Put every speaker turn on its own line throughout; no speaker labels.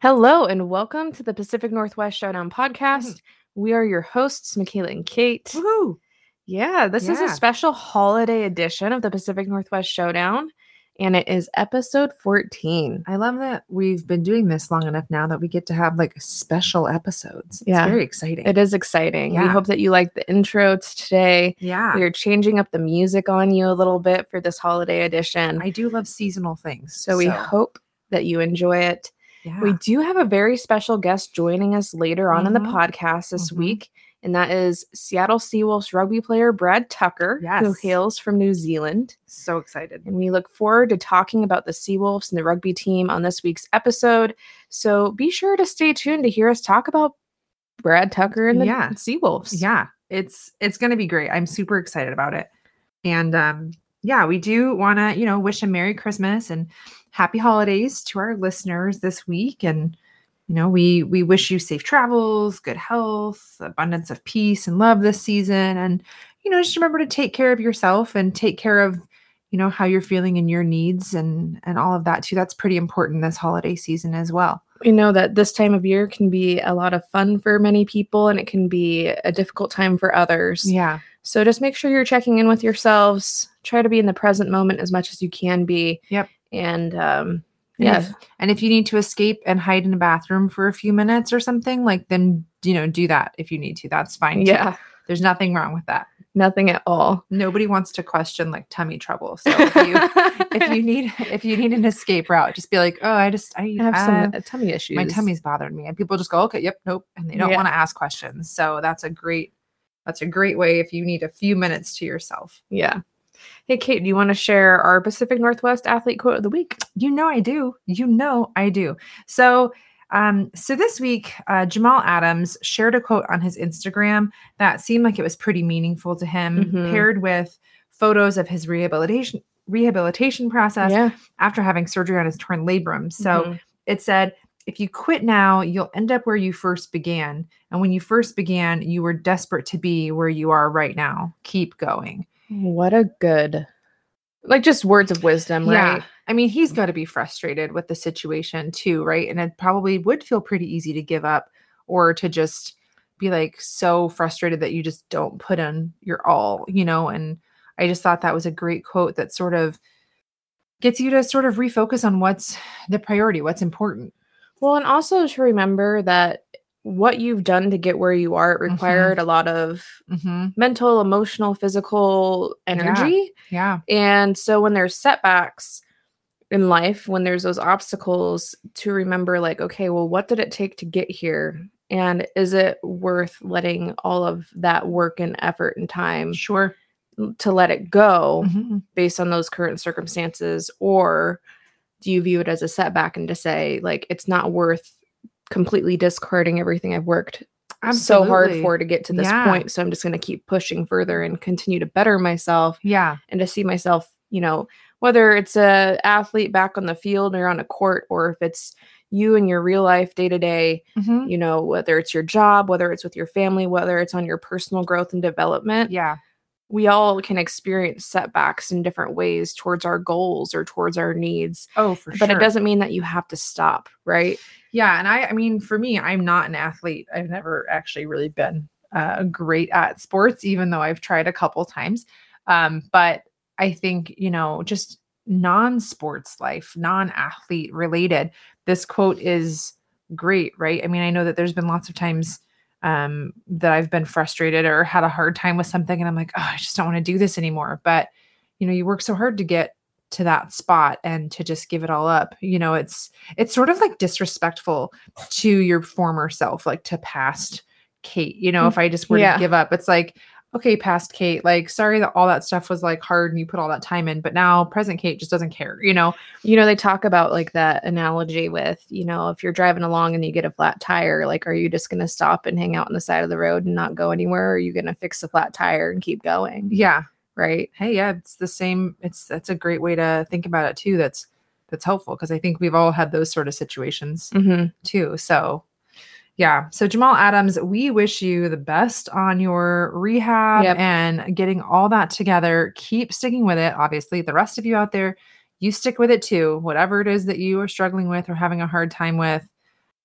Hello and welcome to the Pacific Northwest Showdown podcast.
Mm-hmm.
We are your hosts, Michaela and Kate.
Woohoo!
Yeah, this is a special holiday edition of the Pacific Northwest Showdown, and it is episode 14.
I love that we've been doing this long enough now that we get to have like special episodes. It's
Yeah.
very exciting.
It is exciting. We hope that you like the intro to today.
Yeah.
We are changing up the music on you a little bit for this holiday edition.
I do love seasonal things.
so we hope that you enjoy it.
Yeah.
We do have a very special guest joining us later on in the
Mhm.
podcast this
Mhm.
week, and that is Seattle Seawolves rugby player Brad Tucker, who hails from New Zealand.
so excited.
And we look forward to talking about the Seawolves and the rugby team on this week's episode. So be sure to stay tuned to hear us talk about Brad Tucker and the
Yeah.
Seawolves.
Yeah. It's it's gonna be great. I'm super excited about it. And um yeah, we do want to, you know, wish a Merry Christmas and happy holidays to our listeners this week. And you know, we we wish you safe travels, good health, abundance of peace and love this season. And you know, just remember to take care of yourself and take care of, you know, how you're feeling and your needs and and all of that too. That's pretty important this holiday season as well.
We know that this time of year can be a lot of fun for many people and it can be a difficult time for others.
Yeah.
So just make sure you're checking in with yourselves. Try to be in the present moment as much as you can be.
Yep.
And um, yeah,
if- And if you need to escape and hide in a bathroom for a few minutes or something, like then you know, do that if you need to. That's fine. too.
yeah,
There's nothing wrong with that.
nothing at all.
Nobody wants to question like tummy trouble. So if you if you need if you need an escape route, just be like, oh, I just I,
I have some
uh,
uh, tummy issues.
my tummy's bothering me, and people just go, okay, yep, nope, and they don't
Yeah.
want to ask questions. So that's a great that's a great way if you need a few minutes to yourself.
Yeah. Hey, Kate, do you want to share our Pacific Northwest athlete quote of the week?
You know I do. You know I do. So um so this week uh Jamal Adams shared a quote on his Instagram that seemed like it was pretty meaningful to him
Mhm.
paired with photos of his rehabilitation rehabilitation process
yeah.
after having surgery on his torn labrum. So
Mhm.
it said if you quit now, you'll end up where you first began. And when you first began, you were desperate to be where you are right now. Keep going.
What a good, like just words of wisdom, right?
I mean, he's got to be frustrated with the situation too, right? And it probably would feel pretty easy to give up or to just be like so frustrated that you just don't put in your all, you know? And I just thought that was a great quote that sort of gets you to sort of refocus on what's the priority, what's important.
Well, and also to remember that what you've done to get where you are it
Mhm.
required a lot of
Mm-hmm.
mental, emotional, physical energy.
Yeah.
And so when there's setbacks in life, when there's those obstacles, to remember, like, okay, well, what did it take to get here? And is it worth letting all of that work and effort and time
Sure.
to let it go
Mhm.
based on those current circumstances? Or do you view it as a setback and to say, like, it's not worth completely discarding everything I've worked so hard for to get to this
Yeah.
point? So I'm just going to keep pushing further and continue to better myself
Yeah.
and to see myself, you know, whether it's a athlete back on the field or on a court, or if it's you in your real life day to day, you know, whether it's your job, whether it's with your family, whether it's on your personal growth and development,
Yeah.
We all can experience setbacks in different ways towards our goals or towards our needs.
Oh, for
But
sure.
it doesn't mean that you have to stop, right?
Yeah, and I I mean for me, I'm not an athlete. I've never actually really been uh, great at sports, even though I've tried a couple times. Um, but I think you know, just non-sports life, non-athlete related, this quote is great, right? I mean, I know that there's been lots of times um, that I've been frustrated or had a hard time with something, and I'm like, oh, I just don't want to do this anymore. But you know, you work so hard to get to that spot and to just give it all up. You know, it's it's sort of like disrespectful to your former self, like to past Kate. You know, if I just were
Yeah.
to give up, it's like, okay, past Kate, like sorry that all that stuff was like hard and you put all that time in, but now present Kate just doesn't care, you know?
You know, they talk about like that analogy with, you know, if you're driving along and you get a flat tire, like, are you just going to stop and hang out on the side of the road and not go anywhere? Or are you going to fix the flat tire and keep going?
Yeah.
Right.
Hey, yeah, it's the same. It's that's a great way to think about it too. That's that's helpful because I think we've all had those sort of situations
hmm
too. So yeah. So Jamal Adams, we wish you the best on your rehab
Yep.
and getting all that together. Keep sticking with it. Obviously, the rest of you out there, you stick with it too. Whatever it is that you are struggling with or having a hard time with,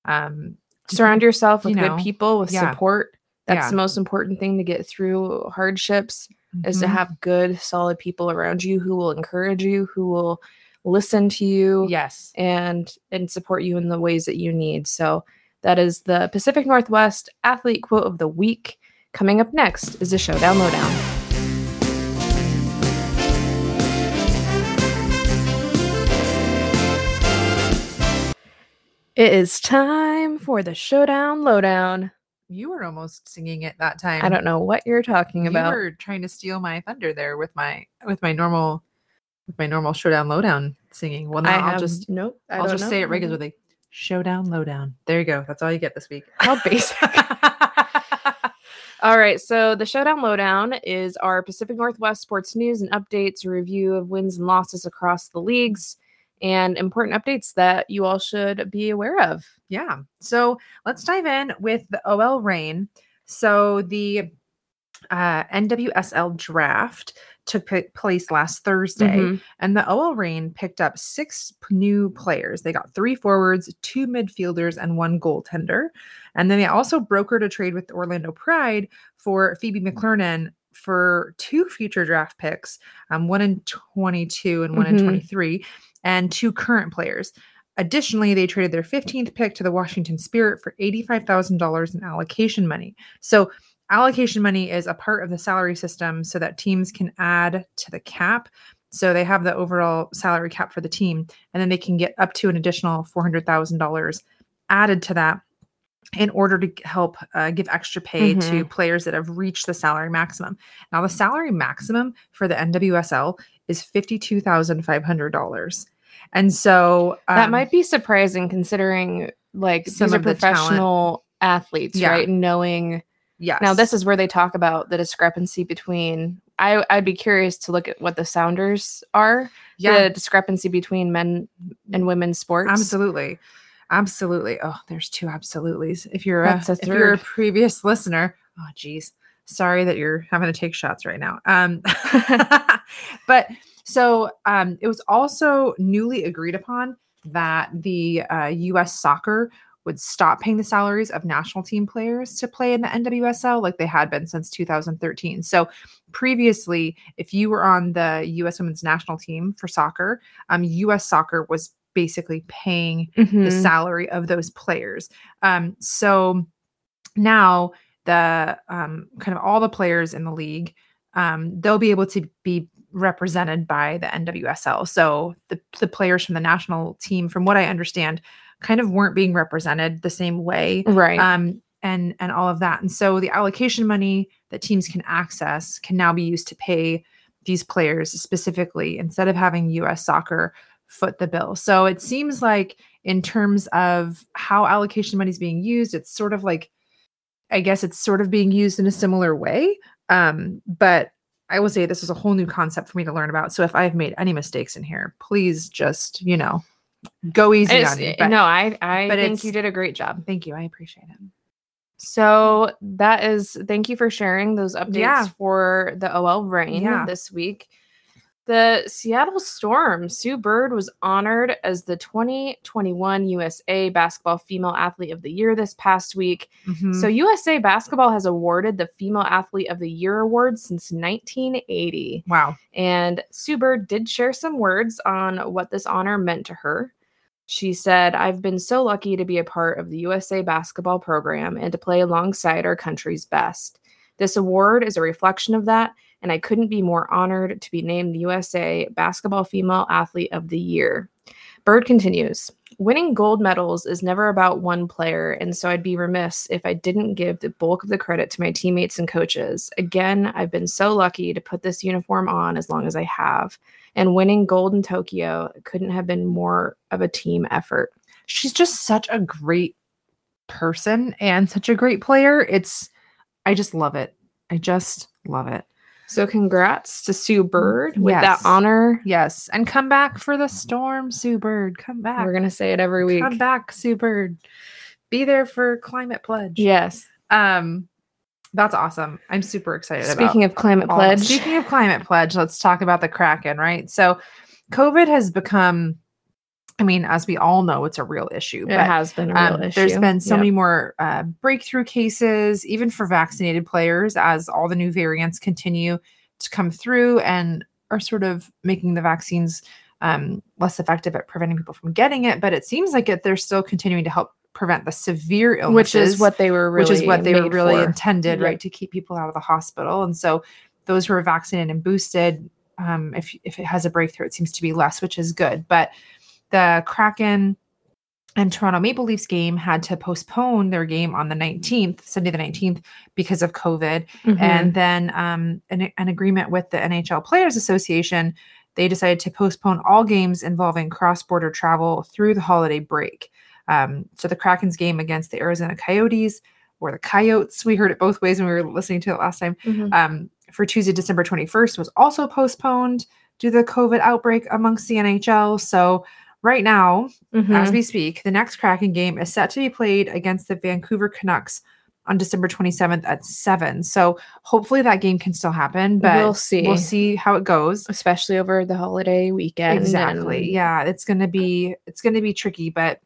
Um,
Surround yourself with
You know,
good people with
yeah.
support. That's
Yeah.
the most important thing to get through hardships is to
Mhm.
have good, solid people around you who will encourage you, who will listen to you
yes.
and and support you in the ways that you need. So that is the Pacific Northwest athlete quote of the week. Coming up next is the Showdown Lowdown. It is time for the Showdown Lowdown.
You were almost singing it that time.
I don't know what you're talking about.
you were trying to steal my thunder there with my with my normal with my normal showdown lowdown singing. Well, now
I
I'll
have
just
nope. I
I'll
don't
just
know.
say it regularly. Showdown lowdown. There you go. That's all you get this week.
How basic. All right, so the Showdown Lowdown is our Pacific Northwest sports news and updates, a review of wins and losses across the leagues, and important updates that you all should be aware of.
Yeah. So let's dive in with the OL Reign. So the uh, NWSL draft took p- place last Thursday,
Mhm.
and the OL Reign picked up six p- new players. They got three forwards, two midfielders, and one goaltender. And then they also brokered a trade with Orlando Pride for Phoebe McClernon for two future draft picks, um, one in 22 and one in
Mhm.
23, and two current players. Additionally, they traded their 15th pick to the Washington Spirit for $85,000 in allocation money. So, allocation money is a part of the salary system so that teams can add to the cap. So, they have the overall salary cap for the team, and then they can get up to an additional $400,000 added to that in order to help uh, give extra pay to players that have reached the salary maximum. Now, the salary maximum for the NWSL is $52,500. And so
that
um,
might be surprising considering like
some
these are
of the talent.
professional athletes,
Yeah.
right? Knowing
yes.
now this is where they talk about the discrepancy between I I'd be curious to look at what the Sounders are,
yeah,
the discrepancy between men and women's sports.
absolutely. Absolutely. Oh, there's two absolutely's. If you're a,
a
if you're a previous listener, oh geez. Sorry that you're having to take shots right now. Um but so um it was also newly agreed upon that the uh, US soccer would stop paying the salaries of national team players to play in the NWSL like they had been since 2013. So previously, if you were on the US women's national team for soccer, um, US soccer was basically paying the
Mhm.
salary of those players. Um, so now the um, kind of all the players in the league, um, they'll be able to be represented by the NWSL. So the the players from the national team, from what I understand, kind of weren't being represented the same way
Right.
um, and and all of that. And so the allocation money that teams can access can now be used to pay these players specifically instead of having U.S. Soccer foot the bill. So it seems like in terms of how allocation money is being used, it's sort of like I guess it's sort of being used in a similar way. Um, but I will say this is a whole new concept for me to learn about. So if I've made any mistakes in here, please just you know go easy
It's-
on me.
no, I I
but
think you did a great job.
Thank you. I appreciate it.
So that is thank you for sharing those updates
Yeah.
for the OL Reign
Yeah.
this week. The Seattle Storm, Sue Bird was honored as the 2021 USA Basketball Female Athlete of the Year this past week.
Mhm.
So USA Basketball has awarded the Female Athlete of the Year award since 1980.
wow.
And Sue Bird did share some words on what this honor meant to her. She said, I've been so lucky to be a part of the USA basketball program and to play alongside our country's best. This award is a reflection of that, and I couldn't be more honored to be named the USA Basketball Female Athlete of the Year. Bird continues Winning gold medals is never about one player, and so I'd be remiss if I didn't give the bulk of the credit to my teammates and coaches. Again, I've been so lucky to put this uniform on as long as I have, and winning gold in Tokyo couldn't have been more of a team effort.
she's just such a great person and such a great player. It's I just love it. I just love it.
So, congrats to Sue Bird with
Yes.
that honor.
Yes. And come back for the storm, Sue Bird. Come back.
We're going to say it every week.
Come back, Sue Bird. Be there for climate pledge.
Yes.
Um that's awesome. I'm super excited
Speaking
about
of climate
all-
pledge,
Speaking of climate pledge, let's talk about the Kraken, right? So COVID has become I mean, as we all know, it's a real issue.
It has been a real
um,
issue.
There's been so
Yep.
many more uh, breakthrough cases, even for vaccinated players, as all the new variants continue to come through and are sort of making the vaccines um, less effective at preventing people from getting it. But it seems like it, they're still continuing to help prevent the severe illnesses,
which is what they were really
which is what they were really
for.
intended,
Yep.
right, to keep people out of the hospital. And so those who are vaccinated and boosted, um, if if it has a breakthrough, it seems to be less, which is good. But the Kraken and Toronto Maple Leafs game had to postpone their game on the 19th, Sunday the 19th, because of COVID.
Mhm.
And then um, an, an agreement with the NHL Players Association, they decided to postpone all games involving cross border travel through the holiday break. Um, so the Kraken's game against the Arizona Coyotes or the Coyotes, we heard it both ways when we were listening to it last time,
Mhm.
um, for Tuesday, December 21st was also postponed due to the COVID outbreak amongst the NHL. So right now,
Mhm.
as we speak, the next Kraken game is set to be played against the Vancouver Canucks on December 27th at 7. So hopefully that game can still happen, but
we'll see.
we'll see how it goes.
especially over the holiday weekend.
Exactly.
and-
Yeah, it's going to be it's going to be tricky, but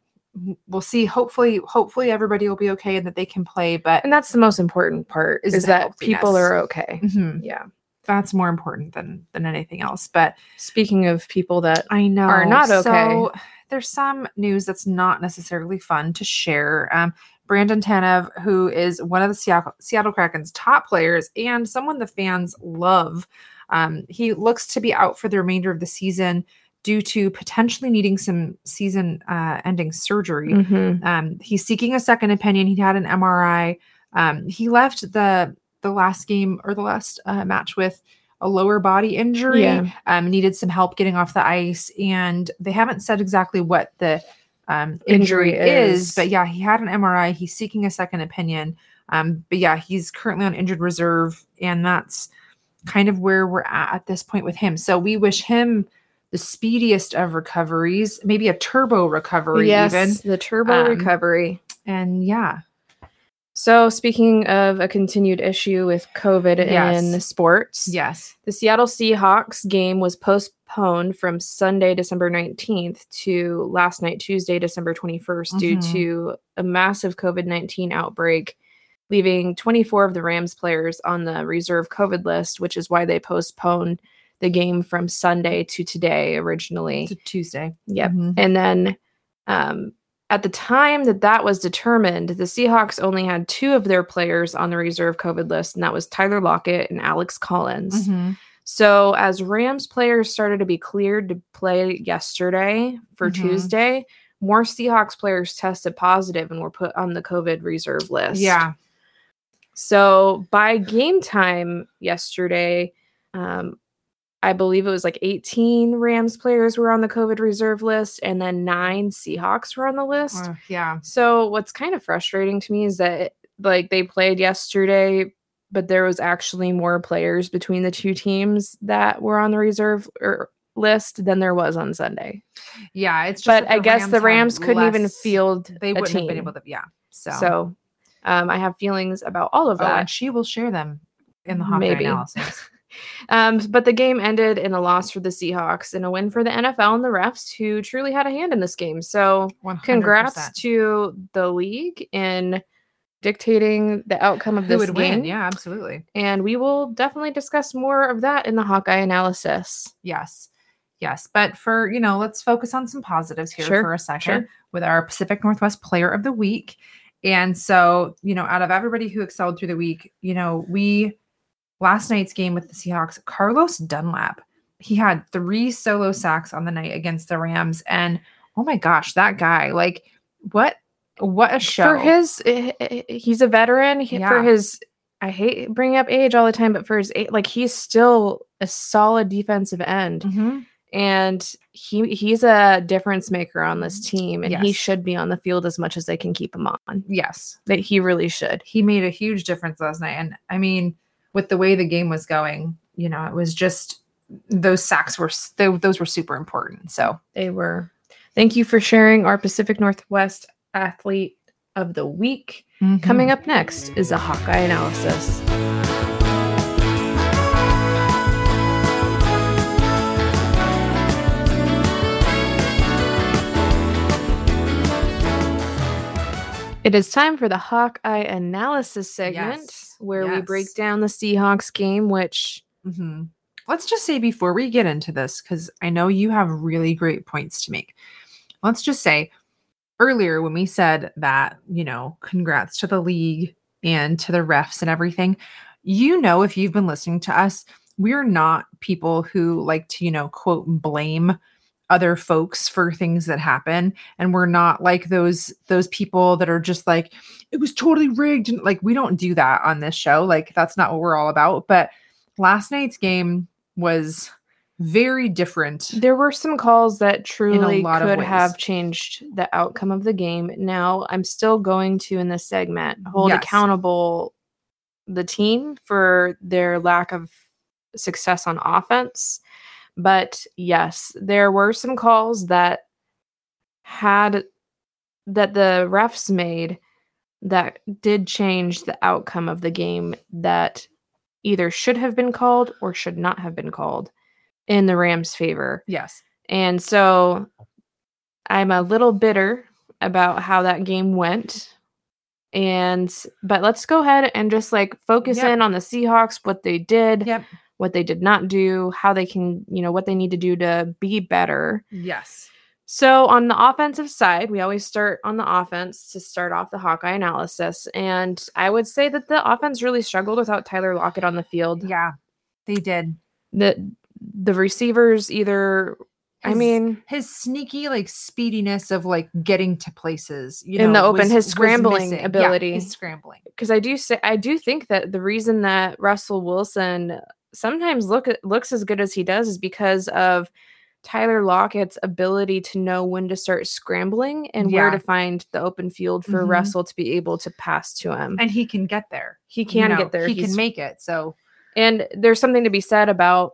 we'll see. Hopefully hopefully everybody will be okay and that they can play, but
And that's the most important part
Is
is, that people are okay.
Mhm,
Yeah.
that's more important than than anything else. But
Speaking of people that
I know
are not okay.
So there's some news that's not necessarily fun to share. Um, Brandon Tanev, who is one of the Seattle, Seattle Kraken's top players and someone the fans love, um, he looks to be out for the remainder of the season due to potentially needing some season-ending surgery.
Mhm.
Um, he's seeking a second opinion. He had an MRI. Um, he left the the last game or the last uh, match with a lower body injury.
Yeah.
Um, needed some help getting off the ice, and they haven't said exactly what the um, injury,
Injury
is.
is.
But yeah, he had an MRI. He's seeking a second opinion. Um, but yeah, he's currently on injured reserve, and that's kind of where we're at at this point with him. So we wish him the speediest of recoveries, maybe a turbo recovery
yes,
even.
the turbo
Um,
recovery.
And yeah,
So, speaking of a continued issue with COVID
Yes.
in sports,
yes.
the Seattle Seahawks game was postponed from Sunday, December 19th to last night, Tuesday, December 21st, due
Mhm.
to a massive COVID 19 outbreak, leaving 24 of the Rams players on the reserve COVID list, which is why they postponed the game from Sunday to today originally.
To Tuesday.
Yep.
Mhm.
And then um, at the time that that was determined, the Seahawks only had two of their players on the reserve COVID list, and that was Tyler Lockett and Alex Collins.
Mhm.
So as Rams players started to be cleared to play yesterday for
Mhm.
Tuesday, more Seahawks players tested positive and were put on the COVID reserve list.
Yeah.
So by game time yesterday, um, I believe it was like 18 Rams players were on the COVID reserve list, and then nine Seahawks were on the list.
Uh, yeah.
So what's kind of frustrating to me is that like they played yesterday, but there was actually more players between the two teams that were on the reserve or list than there was on Sunday.
Yeah. It's just
But I guess the Rams couldn't even
less-
field
They wouldn't
team.
have been able to. Yeah. So.
So, um, I have feelings about all of
Oh,
that.
and she will share them in the Hawkeye
Maybe.
analysis.
Um, but the game ended in a loss for the Seahawks and a win for the NFL and the refs who truly had a hand in this game. So
100%.
congrats to the league in dictating the outcome of
Who
this
would
game.
win? Yeah, absolutely.
And we will definitely discuss more of that in the Hawkeye analysis.
Yes. Yes. But for, you know, let's focus on some positives here
Sure,
for a second
sure.
with our Pacific Northwest Player of the Week. And so, you know, out of everybody who excelled through the week, you know, we last night's game with the Seahawks, Carlos Dunlap, he had three solo sacks on the night against the Rams. And oh my gosh, that guy, like, what what a show.
For his, eh, eh, he's a veteran. He- For his, I hate bringing up age all the time, but for his, like he's still a solid defensive end.
Mhm.
and he he's a difference maker on this team and he should be on the field as much as they can keep him on
Yes.
that he really should
he made a huge difference last night. And I mean, with the way the game was going, you know, it was just those sacks were they, those were super important. So
they were. Thank you for sharing our Pacific Northwest athlete of the week. Mm-hmm. Coming up next is a Hawkeye analysis. It is time for the Hawkeye analysis segment.
Yes
where we break down the Seahawks game, which
hmm Let's just say before we get into this, because I know you have really great points to make. Let's just say earlier when we said that, you know, congrats to the league and to the refs and everything, you know, if you've been listening to us, we're not people who like to, you know, quote, blame other folks for things that happen and we're not like those those people that are just like it was totally rigged and like we don't do that on this show like that's not what we're all about but last night's game was very different.
there were some calls that truly could have changed the outcome of the game. Now, I'm still going to, in this segment, hold
Yes.
accountable the team for their lack of success on offense. But yes, there were some calls that had that the refs made that did change the outcome of the game that either should have been called or should not have been called in the Rams' favor.
Yes.
And so I'm a little bitter about how that game went. And but let's go ahead and just like focus
Yep.
in on the Seahawks, what they did,
Yep.
What they did not do, how they can, you know, what they need to do to be better.
Yes.
So on the offensive side, we always start on the offense to start off the Hawkeye analysis. And I would say that the offense really struggled without Tyler Lockett on the field.
Yeah. They did.
The the receivers either I mean
his sneaky like speediness of like getting to places, you
In
know,
the open,
was-
his scrambling
missing. Yeah,
ability.
his scrambling.
because I do say I do think that the reason that Russell Wilson sometimes look at, looks as good as he does is because of Tyler Lockett's ability to know when to start scrambling and where to find the open field for
Mhm.
Russell to be able to pass to him.
And he can get there.
he
you
can
know,
get there.
He
He's-
can make it. So
and there's something to be said about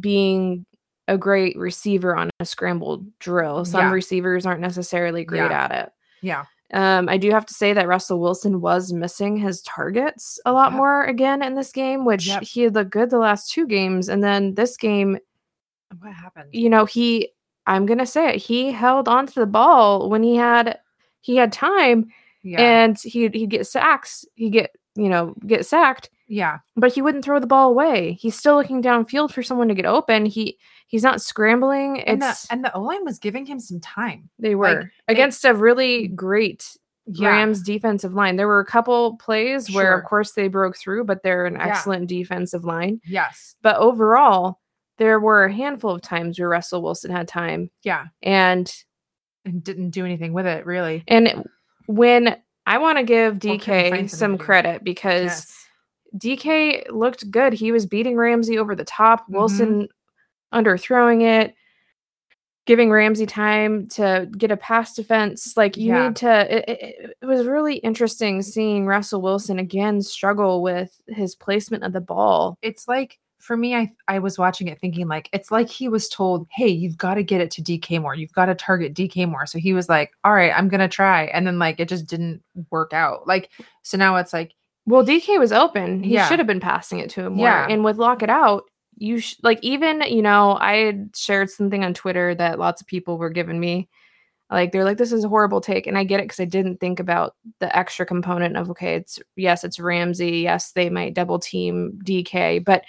being a great receiver on a scrambled drill. Some
Yeah.
receivers aren't necessarily great
Yeah.
at it.
yeah.
Um, I do have to say that Russell Wilson was missing his targets a lot more again in this game, which
Yep.
he had looked good the last two games. And then this game,
What happened?
you know, he I'm gonna say it, he held onto the ball when he had he had time
Yeah.
and he'd he'd get sacks, he get you know, get sacked,
yeah.
but he wouldn't throw the ball away. He's still looking downfield for someone to get open. He he's not scrambling.
And the
It's
and the O line was giving him some time.
they
like,
were
it-
against a really great
Yeah.
Rams defensive line. There were a couple plays where, of course, they broke through, but they're an
Yeah.
excellent defensive line.
Yes.
But overall, there were a handful of times where Russell Wilson had time,
Yeah.
and
And didn't do anything with it really.
and when I want to give DK
something
some credit because
Yes.
DK looked good. He was beating Ramsey over the top.
Mhm.
Wilson underthrowing it, giving Ramsey time to get a pass defense. Like you
Yeah.
need to. It, it, it was really interesting seeing Russell Wilson again struggle with his placement of the ball.
it's like for me I I was watching it thinking like it's like he was told, "Hey, you've got to get it to DK more. You've got to target DK more." So he was like, "All right, I'm going to try." And then like it just didn't work out. Like so now it's like
Well, DK was open. He
Yeah.
should have been passing it to him more.
Yeah.
And with Lockett out, you sh- like even you know I shared something on Twitter that lots of people were giving me. Like they're like, this is a horrible take, and I get it because I didn't think about the extra component of okay, it's yes, it's Ramsey. Yes, they might double team DK, but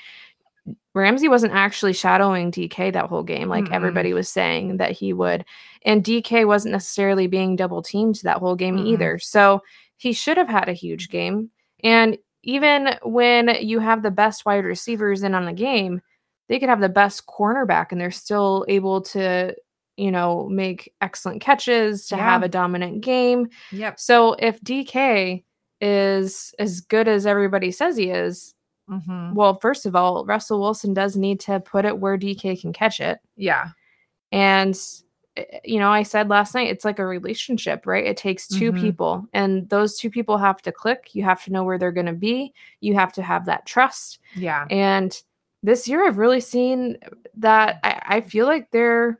Ramsey wasn't actually shadowing DK that whole game, like
Mm-mm.
everybody was saying that he would. And DK wasn't necessarily being double teamed that whole game
Mm-mm.
either. So he should have had a huge game. And even when you have the best wide receivers in on the game, they could have the best cornerback and they're still able to, you know, make excellent catches, to have a dominant game.
yep.
So if DK is as good as everybody says he is,
Mhm.
well, first of all, Russell Wilson does need to put it where DK can catch it.
Yeah.
And, you know, I said last night, it's like a relationship, right? It takes 2
Mhm.
people, and those two people have to click. You have to know where they're going to be. You have to have that trust.
Yeah.
And this year, I've really seen that I, I feel like there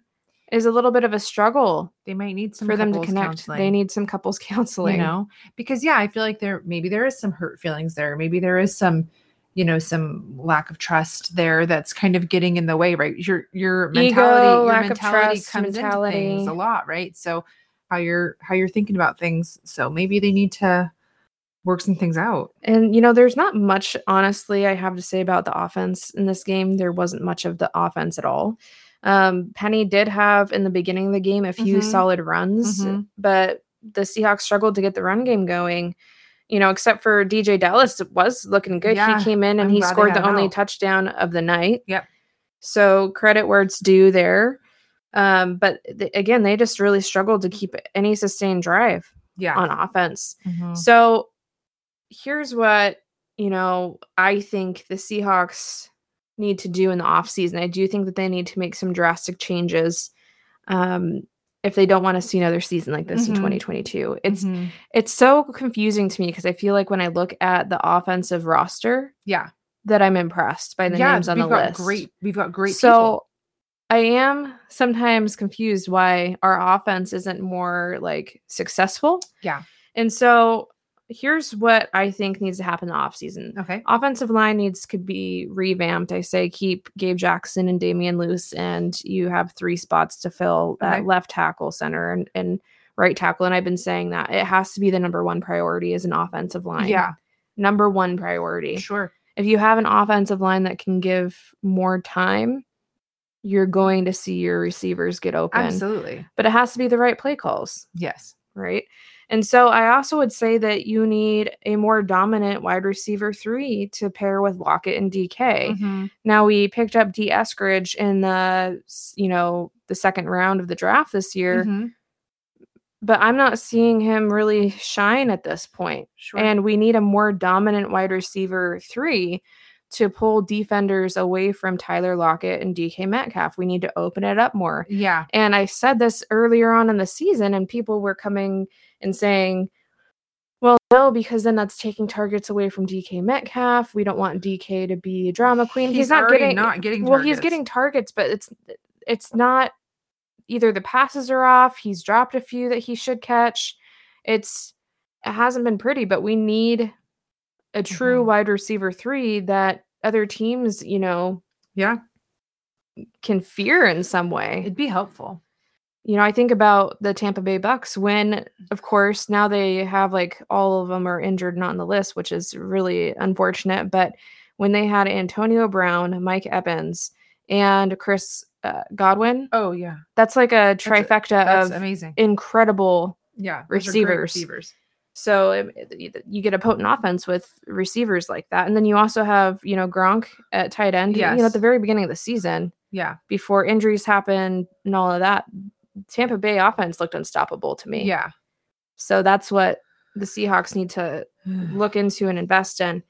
is a little bit of a struggle
They might need some
for them to connect.
counseling.
They need some couples counseling.
you know because yeah i feel like there maybe there is some hurt feelings there maybe there is some you know some lack of trust there that's kind of getting in the way right your your mentality
Ego,
your
lack of
mentality
trust,
comes into things a lot right so how you're how you're thinking about things. So maybe they need to work some things out.
And you know, there's not much honestly I have to say about the offense in this game. There wasn't much of the offense at all. Um, Penny did have in the beginning of the game a few
Mhm.
solid runs,
Mhm.
but the Seahawks struggled to get the run game going. You know, except for DeeJay Dallas it was looking good.
Yeah,
he came in and
I'm
he scored the only
out.
touchdown of the night.
Yep.
So credit where it's due there. Um, but th- again, they just really struggled to keep any sustained drive
Yeah.
on offense.
Mhm.
So here's what, you know, I think the Seahawks need to do in the offseason. I do think that they need to make some drastic changes um, if they don't want to see another season like this in
Mhm.
2022. It's
Mhm.
it's so confusing to me because I feel like when I look at the offensive roster
yeah.
that I'm impressed by the
yeah,
names on
we've
the
got
list.
great we've got great
so
people.
I am sometimes confused why our offense isn't more like successful.
Yeah.
And so here's what I think needs to happen in the offseason.
Okay.
Offensive line needs could be revamped. I say keep Gabe Jackson and Damien Lewis, and you have three spots to fill at
Okay.
left tackle, center, and, and right tackle. And I've been saying that it has to be the number one priority as an offensive line.
Yeah.
Number one priority
Sure.
if you have an offensive line that can give more time, you're going to see your receivers get open.
Absolutely.
But it has to be the right play calls,
Yes.
Right? And so I also would say that you need a more dominant wide receiver three to pair with Lockett and DK.
Mhm.
Now we picked up D Eskridge in the you know the second round of the draft this year,
Mhm.
but I'm not seeing him really shine at this point.
Sure.
And we need a more dominant wide receiver three to pull defenders away from Tyler Lockett and DK Metcalf. We need to open it up more.
yeah.
And I said this earlier on in the season, and people were coming and saying, well, no, because then that's taking targets away from DK Metcalf. We don't want DK to be a drama queen. He's, not getting
not getting
well, he's getting targets, but it's it's not either the passes are off, he's dropped a few that he should catch. It's it hasn't been pretty, but we need a true
Mhm.
wide receiver three that other teams, you know,
Yeah.
can fear in some way.
It'd be helpful.
You know, I think about the Tampa Bay Bucks when, of course, now they have like all of them are injured, not on the list, which is really unfortunate. But when they had Antonio Brown, Mike Evans, and Chris uh, Godwin,
Oh yeah.
that's like a
a-
trifecta
That's
of
amazing.
incredible.
Yeah. those are great
receivers.
Receivers.
So um, it- you get a potent offense with receivers like that, and then you also have you know Gronk at tight end. Yeah. You know, at the very beginning of the season,
Yeah.
before injuries happened and all of that, Tampa Bay offense looked unstoppable to me.
Yeah.
So that's what the Seahawks need to look into and invest in.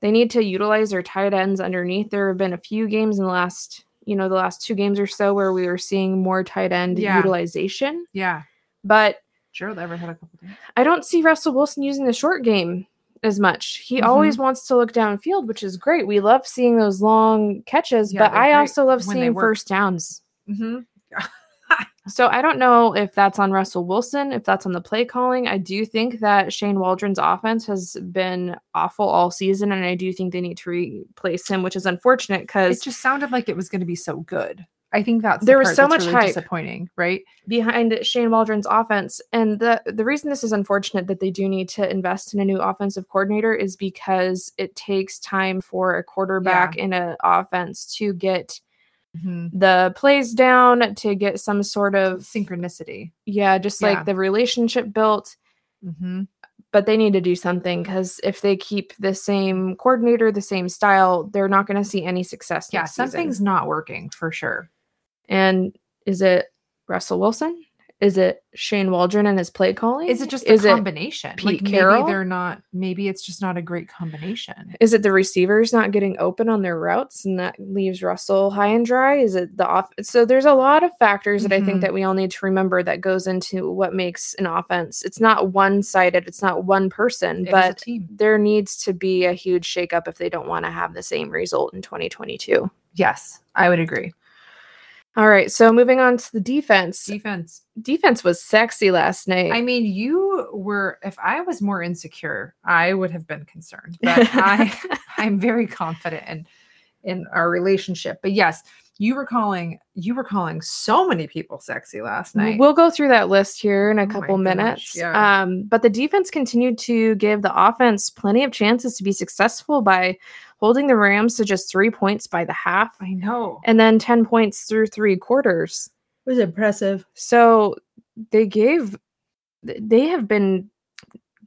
They need to utilize their tight ends underneath. There have been a few games in the last, you know, the last two games or so where we were seeing more tight end
Yeah.
utilization.
Yeah.
But
Gerald Everett had a couple.
I don't see Russell Wilson using the short game as much. He
Mm-hmm.
always wants to look downfield, which is great. We love seeing those long catches,
Yeah,
but I also love seeing first downs.
Mm-hmm.
So I don't know if that's on Russell Wilson, if that's on the play calling. I do think that Shane Waldron's offense has been awful all season, and I do think they need to replace him, which is unfortunate because It
just sounded like it was going to be so good. I think that's the
There was so much
really
hype.
disappointing, right?
behind Shane Waldron's offense, and the the reason this is unfortunate that they do need to invest in a new offensive coordinator is because it takes time for a quarterback in an offense to get
Mm-hmm.
the plays down, to get some sort of
Synchronicity.
yeah, just
Yeah.
like the relationship built.
Mm-hmm.
but they need to do something because if they keep the same coordinator, the same style, they're not going to see any success.
Yeah,
next season.
something's not working for sure.
And is it Russell Wilson? Is it Shane Waldron and his play calling?
Is it just a
is
combination?
Pete
like
Carroll?
maybe they're not. Maybe it's just not a great combination.
is it the receivers not getting open on their routes and that leaves Russell high and dry? Is it the off? So there's a lot of factors that I think
Mhm.
that we all need to remember that goes into what makes an offense. It's not one sided. It's not one person,
It
but there needs to be a huge shakeup if they don't want to have the same result in 2022.
Yes, I would agree.
All right, so moving on to the defense.
Defense.
defense was sexy last night.
I mean, you were. If I was more insecure, I would have been concerned. But I, I'm very confident in in our relationship. But yes, You were calling you were calling so many people sexy last night.
We'll go through that list here in
Oh
a
my
couple
gosh,
minutes.
yeah.
Um, but the defense continued to give the offense plenty of chances to be successful by holding the Rams to just three points by the half
I know.
and then 10 points through three quarters.
It was impressive.
So they gave, they have been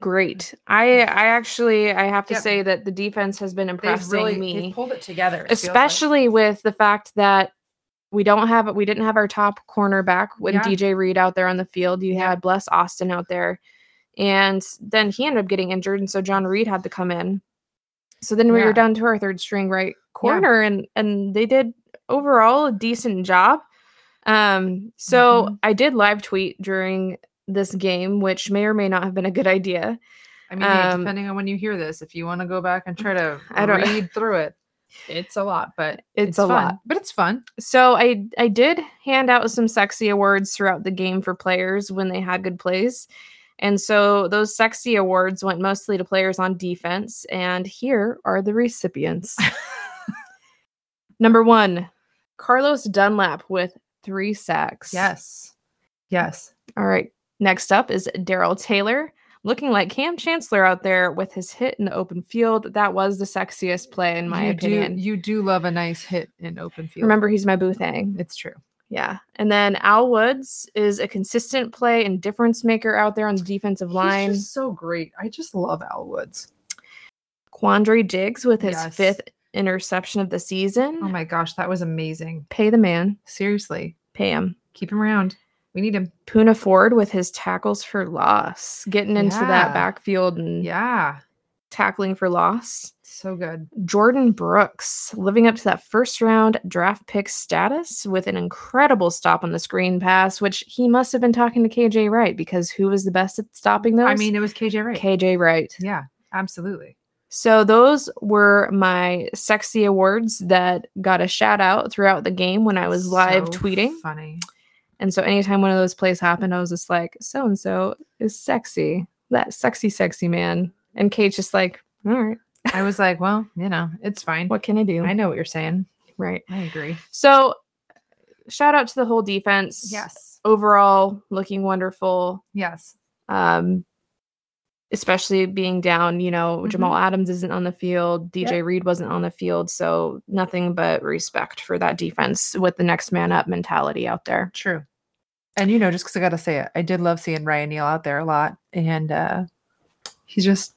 great. I, I actually, I have to
Yep.
say that the defense has been
They've
impressing
really
me
pulled it together. it feels like.
especially with the fact that we don't have we didn't have our top cornerback when
Yeah.
DJ Reed out there on the field. You
Yeah.
had Bless Austin out there. And then he ended up getting injured and so John Reid had to come in. So then we
Yeah.
were down to our third string right corner and and they did overall a decent job. Um so
Mhm.
I did live tweet during this game which may or may not have been a good idea.
I mean,
um,
depending on when you hear this, if you want to go back and try to
I don't-
read through it, it's a lot, but
It's a
fun.
lot.
But it's fun.
So I I did hand out some sexy awards throughout the game for players when they had good plays. And so those sexy awards went mostly to players on defense and here are the recipients. Number 1, Carlos Dunlap with 3 sacks.
Yes. Yes.
All right. Next up is Darrell Taylor, looking like Kam Chancellor out there with his hit in the open field. That was the sexiest play in my
you
opinion.
Do, you do love a nice hit in open field.
Remember he's my boo thing.
it's true.
Yeah. And then Al Woods is a consistent play and difference maker out there on the defensive line.
He's just so great. I just love Al Woods.
Quandre Diggs with his
Yes.
fifth interception of the season.
Oh my gosh, that was amazing.
Pay the man.
Seriously,
Pay him.
keep him around. We need him.
Poona Ford with his tackles for loss, getting into that backfield and
Yeah,
tackling for loss.
so good.
Jordyn Brooks living up to that first round draft pick status with an incredible stop on the screen pass, which he must have been talking to KJ Wright because who was the best at stopping those?
I mean, it was KJ Wright.
KJ Wright.
yeah, absolutely.
So those were my sexy awards that got a shout out throughout the game when I was live
So
tweeting.
Funny.
And so anytime one of those plays happened, I was just like, so and so is sexy. That sexy, sexy man. And Kate's just like, all right,
I was like, well, you know, it's fine.
what can I do?
I know what you're saying.
Right.
I agree.
So shout out to the whole defense.
Yes.
Overall, looking wonderful.
Yes.
Um, especially being down, you know, Jamal Adams isn't on the field, DJ Reed wasn't on the field, so nothing but respect for that defense with the next man up mentality out there.
True. And you know, just because I got to say it, I did love seeing Ryan Neal out there a lot, and uh he's just.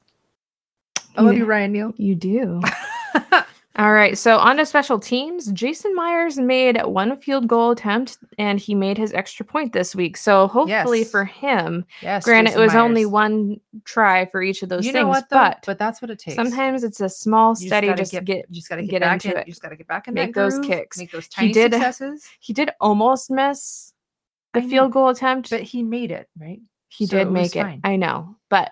I love you, Ryan Neal.
You do. All right, so on to special teams. Jason Myers made one field goal attempt and he made his extra point this week. So hopefully
Yes.
for him,
yes.
granted,
Jason
it was only one try for each of those
You
things,
know what,
but,
but that's what it takes.
sometimes it's a small,
You just gotta
just
get,
get
you just gotta get,
get
back
into
in,
it.
You just gotta get back in
Make those
groove,
kicks.
Make those
He
tiny
did-
successes.
He did almost miss the
I know,
field goal attempt.
but he made it right.
he
so
did
it
make it.
fine.
I know, but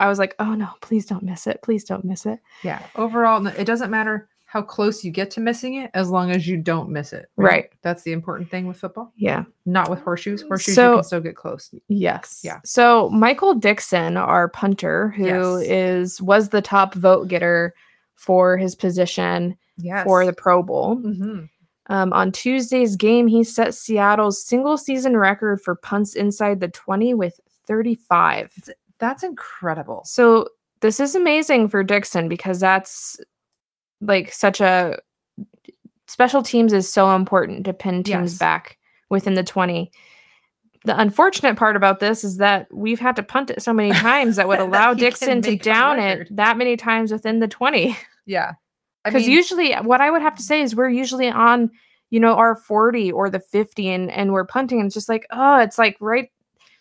I was like, oh no, please don't miss it. Please don't miss it.
Yeah. Overall, it doesn't matter how close you get to missing it, as long as you don't miss it.
Right.
That's the important thing with football.
Yeah.
Not with horseshoes. Horseshoes, you
So-
can still get close.
Yes.
Yeah.
So Michael Dickson, our punter, who is
Yes.
was the top vote getter for his position
Yes.
for the Pro Bowl.
Mhm.
Um, on Tuesday's game, he set Seattle's single season record for punts inside the 20 with 35.
That's incredible.
So this is amazing for Dickson because that's like such a special teams is so important to pin teams
Yes.
back within the 20. The unfortunate part about this is that we've had to punt it so many times that would allow
can
Dickson to down it that many times within the 20.
Yeah.
Because usually what I would have to say is we're usually on, you know, our 40 or the 50 and, and we're punting and it's just like, oh, it's like right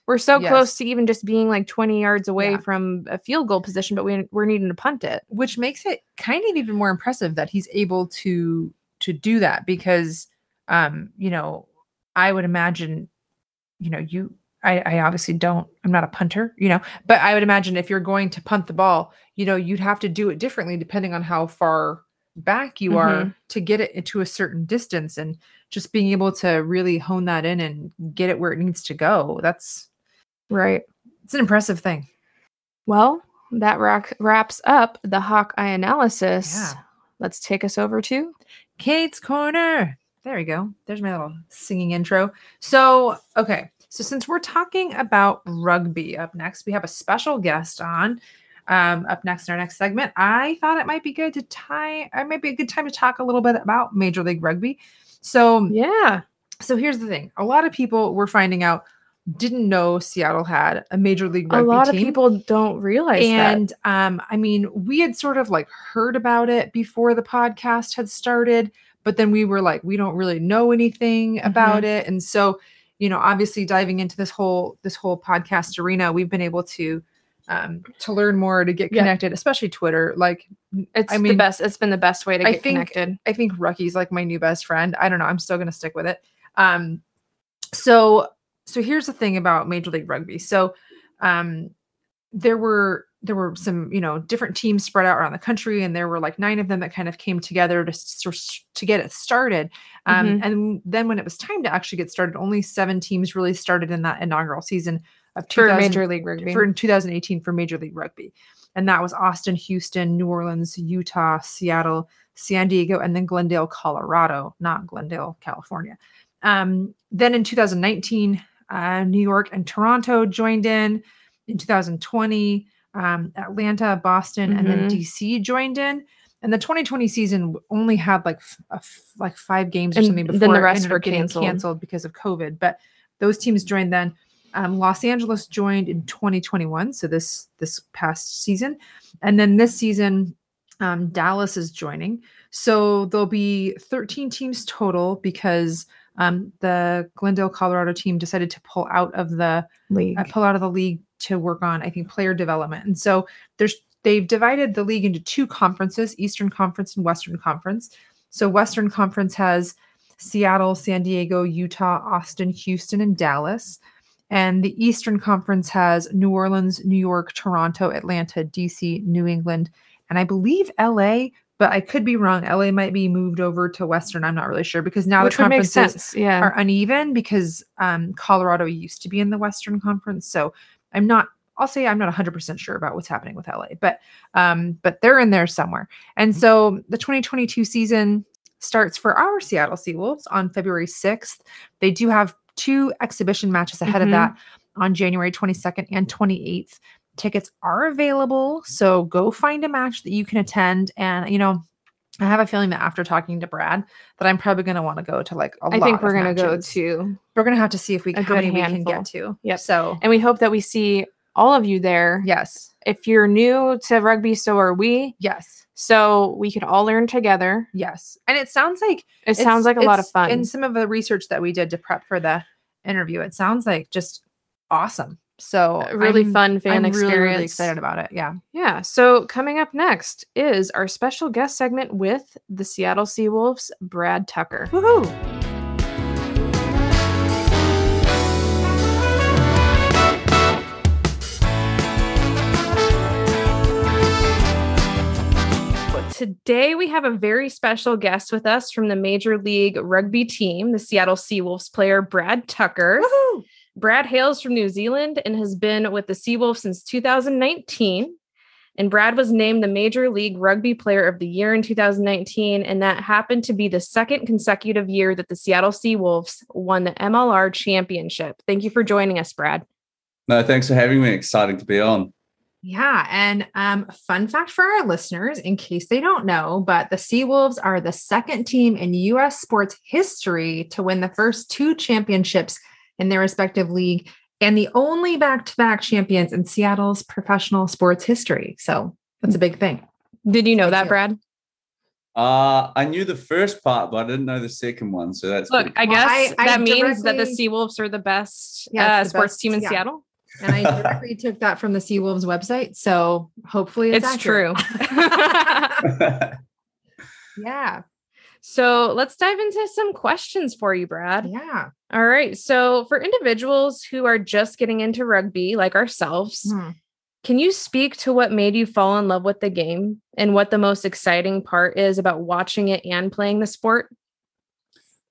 we're so close to even just being like 20 yards away
Yeah.
from a field goal position, but we, we're needing to punt it.
which makes it kind of even more impressive that he's able to to do that because um you know i would imagine you know you I, I obviously don't i'm not a punter you know but i would imagine if you're going to punt the ball you know you'd have to do it differently depending on how far back you are mm-hmm. to get it into a certain distance and just being able to really hone that in and get it where it needs to go that's
Right.
it's an impressive thing
Well, that rack, wraps up the Hawkeye analysis.
Yeah.
Let's take us over to
kate's corner There we go. There's my little singing intro. So, okay. So, since we're talking about rugby up next, we have a special guest on um, up next in our next segment. I thought it might be good to tie, it might be a good time to talk a little bit about Major League Rugby. So,
Yeah.
so here's the thing a lot of people were finding out didn't know Seattle had a Major League rugby.
A
Rugby
lot of people don't realize that.
And um, I mean, we had sort of like heard about it before the podcast had started, but then we were like, we don't really know anything about it. And so, you know, obviously diving into this whole this whole podcast arena, we've been able to um to learn more to get
Yeah.
connected, especially Twitter. Like
It's
I
the
mean,
best. It's been the best way to
I
get
think-
connected.
I think Rucky's like my new best friend. I don't know. I'm still gonna stick with it. Um, so so here's the thing about Major League Rugby. So um there were there were some you know different teams spread out around the country and there were like nine of them that kind of came together to sort to get it started um,
Mhm.
and then when it was time to actually get started only seven teams really started in that inaugural season of
For
2000
Major League Rugby.
for in 2018 for Major League Rugby. And that was Austin, Houston, New Orleans, Utah, Seattle, San Diego, and then Glendale, Colorado, not Glendale, California. Um, then in 2019, uh, New York and Toronto joined in. In 2020, um, Atlanta, Boston, and then
Mhm.
DC joined in. And the 2020 season only had like f- a f- like five games or
And
something
then
before
the
it
rest were canceled.
canceled because of COVID. But those teams joined then. Um, Los Angeles joined in 2021, so this this past season, and then this season, um, Dallas is joining. So there'll be 13 teams total because um, the Glendale, Colorado team decided to pull out of the
League.
uh, pull out of the league to work on, I think, player development. And so there's they've divided the league into two conferences: Eastern Conference and Western Conference. So Western Conference has Seattle, San Diego, Utah, Austin, Houston, and Dallas. And the Eastern Conference has New Orleans, New York, Toronto, Atlanta, DC, New England, and I believe LA, but I could be wrong. LA might be moved over to Western. I'm not really sure because now
Which
the conferences
sense. Yeah.
are uneven because um, Colorado used to be in the Western Conference. So I'm not. I'll say I'm not 100% sure about what's happening with LA, but um, but they're in there somewhere. And so the 2022 season starts for our Seattle Seawolves on February 6th. They do have two exhibition matches ahead
Mhm.
of that on January 22nd and 28th. Tickets are available, so go find a match that you can attend. And you know, I have a feeling that after talking to Brad, that I'm probably going to want to go to like a
I
lot i
think we're gonna go to.
We're gonna have to see if we
a
how many we can get to.
Yep.
So
And we hope that we see all of you there.
yes,
If you're new to rugby, so are we.
yes,
So we could all learn together.
yes. And it sounds like
It sounds like a lot of fun.
In some of the research that we did to prep for the interview, it sounds like just awesome. So
A really
I'm-
fun fan
I'm
experience.
Really, really excited about it. Yeah.
Yeah. So coming up next is our special guest segment with the Seattle Seawolves, Brad Tucker.
Woohoo!
Today we have a very special guest with us from the Major League Rugby team, the Seattle Seawolves player Brad Tucker.
Woohoo!
Brad hails from New Zealand and has been with the Seawolves since 2019. And Brad was named the Major League Rugby Player of the Year in 2019. And that happened to be the second consecutive year that the Seattle Seawolves won the MLR championship. Thank you for joining us, Brad.
No, thanks for having me. Exciting to be on.
Yeah, and um, fun fact for our listeners, in case they don't know, but the Seawolves are the second team in U.S. sports history to win the first two championships in their respective league, and the only back-to-back champions in Seattle's professional sports history. So that's a big thing.
Did you know
Thank
that,
you.
Brad?
Uh, I knew the first part, but I didn't know the second one. So that's
Look,
pretty
I guess
I- I
that means that the
directly-
Seawolves are the best
Yeah,
uh,
the
sports
best,
team in
yeah.
Seattle.
And I directly took that from the Seawolves website, so hopefully it's,
It's true.
yeah,
so let's dive into some questions for you, Brad.
yeah.
All right. So, for individuals who are just getting into rugby, like ourselves,
Hmm.
can you speak to what made you fall in love with the game and what the most exciting part is about watching it and playing the sport?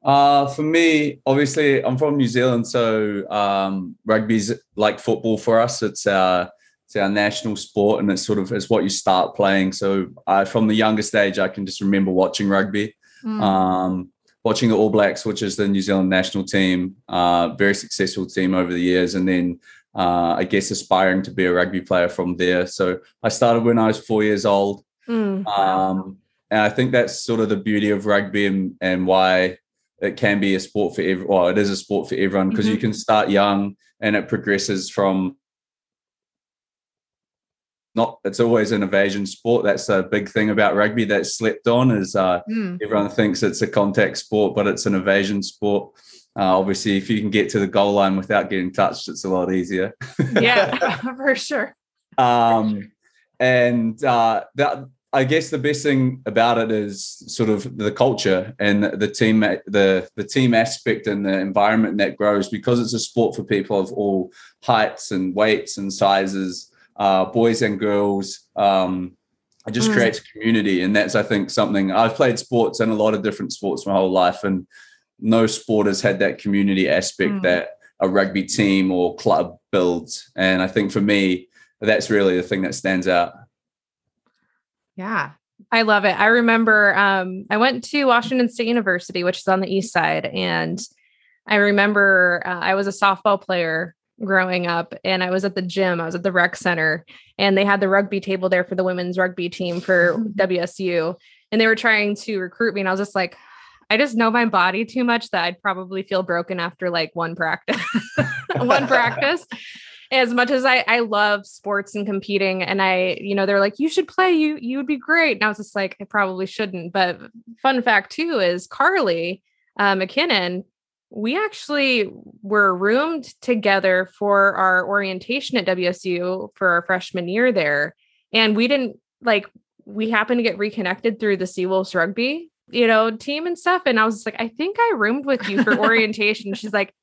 Uh, for me, obviously, I'm from New Zealand, so um, rugby's like football for us. It's our it's our national sport, and it's sort of it's what you start playing. So uh, from the youngest age, I can just remember watching rugby.
Mm.
Um, watching the All Blacks, which is the New Zealand national team, uh, very successful team over the years, and then uh, I guess aspiring to be a rugby player from there. So I started when I was four years old.
Mm.
Um, and I think that's sort of the beauty of rugby and, and why it can be a sport for everyone. Well, it is a sport for everyone because
Mhm.
you can start young and it progresses from not it's always an evasion sport. That's a big thing about rugby that's slept on is uh,
Mm.
everyone thinks it's a contact sport, but it's an evasion sport. Uh, obviously, if you can get to the goal line without getting touched, it's a lot easier.
Yeah, for sure.
um, and uh, that I guess the best thing about it is sort of the culture and the team, the the team aspect and the environment that grows because it's a sport for people of all heights and weights and sizes, uh, boys and girls. Um, it just
Mm.
creates community, and that's I think something I've played sports and a lot of different sports my whole life, and no sport has had that community aspect
Mm.
that a rugby team or club builds. And I think for me, that's really the thing that stands out.
Yeah.
I love it. I remember um, I went to Washington State University, which is on the east side, and I remember uh, I was a softball player growing up, and I was at the gym. I was at the rec center, and they had the rugby table there for the women's rugby team for WSU, and they were trying to recruit me, and I was just like. I just know my body too much that I'd probably feel broken after like one practice. one practice as much as I, I love sports and competing and I, you know, they're like, you should play, you you would be great. And I was just like, I probably shouldn't. But fun fact too is Carly uh, McKinnon, we actually were roomed together for our orientation at WSU for our freshman year there. And we didn't like we happened to get reconnected through the Seawolves rugby, you know, team and stuff. And I was just like, I think I roomed with you for orientation. She's like,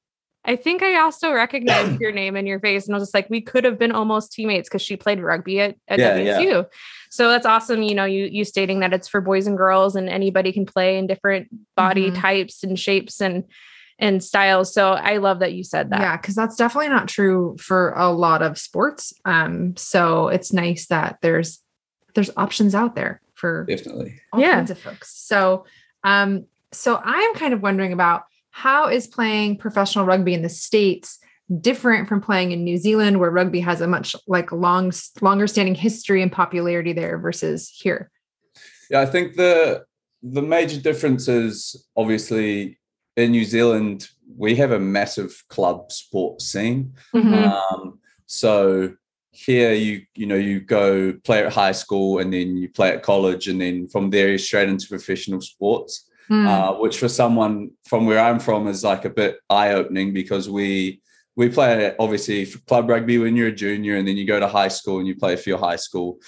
I think I also recognized your name and your face. And I was just like, we could have been almost teammates because she played rugby at, at
Yeah, yeah.
So that's awesome. You know, you you stating that it's for boys and girls and anybody can play in different body
Mhm.
types and shapes and and styles. So I love that you said that.
Yeah, because that's definitely not true for a lot of sports. Um, so it's nice that there's there's options out there for
Definitely.
all
Yeah.
kinds of folks. So um, so I'm kind of wondering about how is playing professional rugby in the States different from playing in New Zealand, where rugby has a much like long longer standing history and popularity there versus here.
Yeah, I think the the major difference is obviously in New Zealand we have a massive club sport scene.
Mhm.
Um, so here you you know you go play at high school and then you play at college and then from there you're straight into professional sports.
Hmm.
uh, which for someone from where I'm from is like a bit eye opening because we we play obviously for club rugby when you're a junior and then you go to high school and you play for your high school.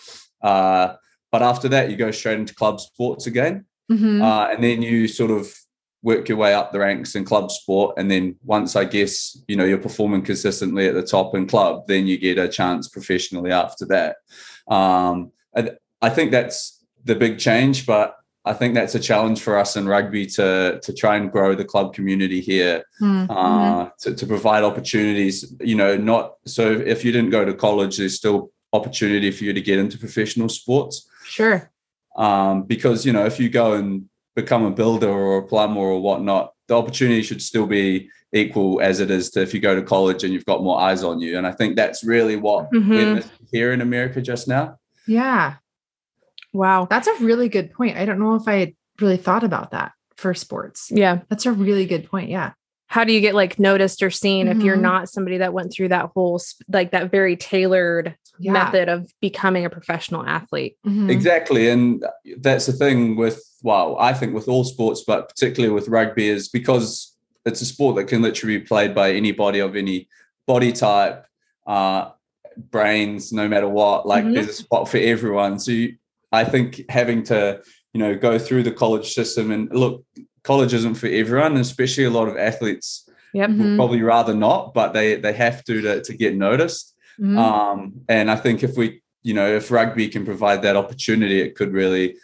Uh, but after that, you go straight into club sports again,
Mhm.
uh, and then you sort of work your way up the ranks in club sport. And then once I guess you know you're performing consistently at the top in club, then you get a chance professionally after that. Um, and I think that's the big change, but I think that's a challenge for us in rugby to to try and grow the club community here,
Hmm.
uh, to, to provide opportunities. You know, not so if you didn't go to college, there's still opportunity for you to get into professional sports.
Sure.
Um, because you know, if you go and become a builder or a plumber or whatnot, the opportunity should still be equal as it is to if you go to college and you've got more eyes on you. And I think that's really what we're
Mhm.
here in America just now.
Yeah.
Wow.
That's a really good point. I don't know if I had really thought about that for sports.
Yeah.
That's a really good point. Yeah.
How do you get like noticed or seen if you're
Mhm.
not somebody that went through that whole like that very tailored
Yeah.
method of becoming a professional athlete?
Mhm.
Exactly. And that's the thing with, well, I think with all sports, but particularly with rugby, is because it's a sport that can literally be played by anybody of any body type, uh, brains, no matter what. Like
Mhm.
there's a spot for everyone. So you, I think having to, you know, go through the college system and look, college isn't for everyone, especially a lot of athletes
Yep.
would
Mhm.
probably rather not, but they they have to to, to get noticed.
Mhm.
Um, and I think if we, you know, if rugby can provide that opportunity, it could really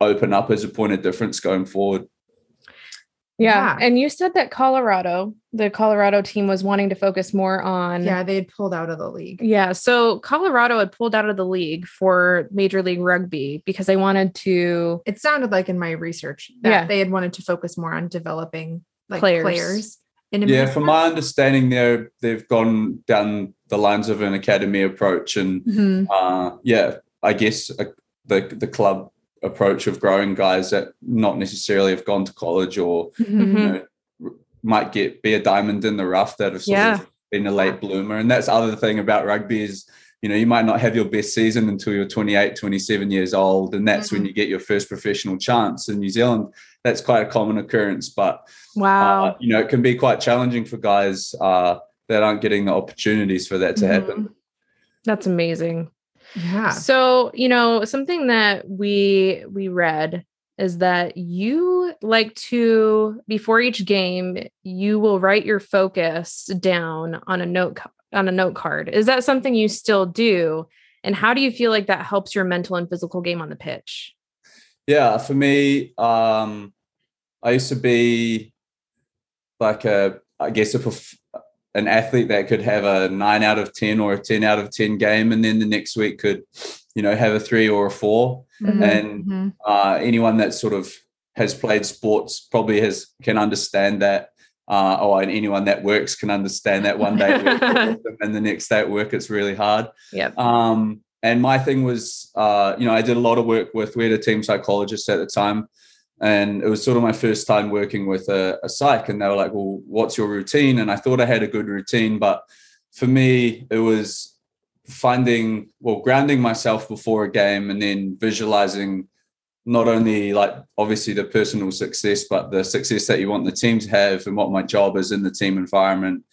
open up as a point of difference going forward.
Yeah.
Yeah.
And you said that Colorado, the Colorado team was wanting to focus more on
Yeah, they had pulled out of the league.
Yeah, so Colorado had pulled out of the league for Major League Rugby because they wanted to
It sounded like in my research that
Yeah.
they had wanted to focus more on developing like
Players.
players. in
Yeah, from my understanding, there they've gone down the lines of an academy approach, and
Mhm.
uh, yeah, I guess uh, the the club approach of growing guys that not necessarily have gone to college or
Mhm.
you know, might get be a diamond in the rough that have sort
Yeah.
of been a late bloomer. And that's the other thing about rugby is, you know, you might not have your best season until you're 28, 27 years old. And that's when
Mhm.
you get your first professional chance. In New Zealand, that's quite a common occurrence. But,
Wow.
uh, you know, it can be quite challenging for guys uh, that aren't getting the opportunities for that to happen.
That's amazing.
Yeah.
So, you know, something that we we read is that you like to before each game, you will write your focus down on a note on a note card. Is that something you still do? And how do you feel like that helps your mental and physical game on the pitch?
Yeah, for me, um, I used to be like a, I guess, a perf- an athlete that could have a nine out of ten or a ten out of ten game, and then the next week could, you know, have a three or a four.
Mhm.
And
Mhm.
uh, anyone that sort of has played sports probably has can understand that. Uh, oh, and anyone that works can understand that one day, at work is awesome, and the next day at work it's really hard.
Yep.
Um, and my thing was, uh, you know, I did a lot of work with, we had a team psychologist at the time. And it was sort of my first time working with a, a psych. And they were like, well, what's your routine? And I thought I had a good routine. But for me, it was finding, well, grounding myself before a game and then visualizing not only like obviously the personal success, but the success that you want the team to have and what my job is in the team environment.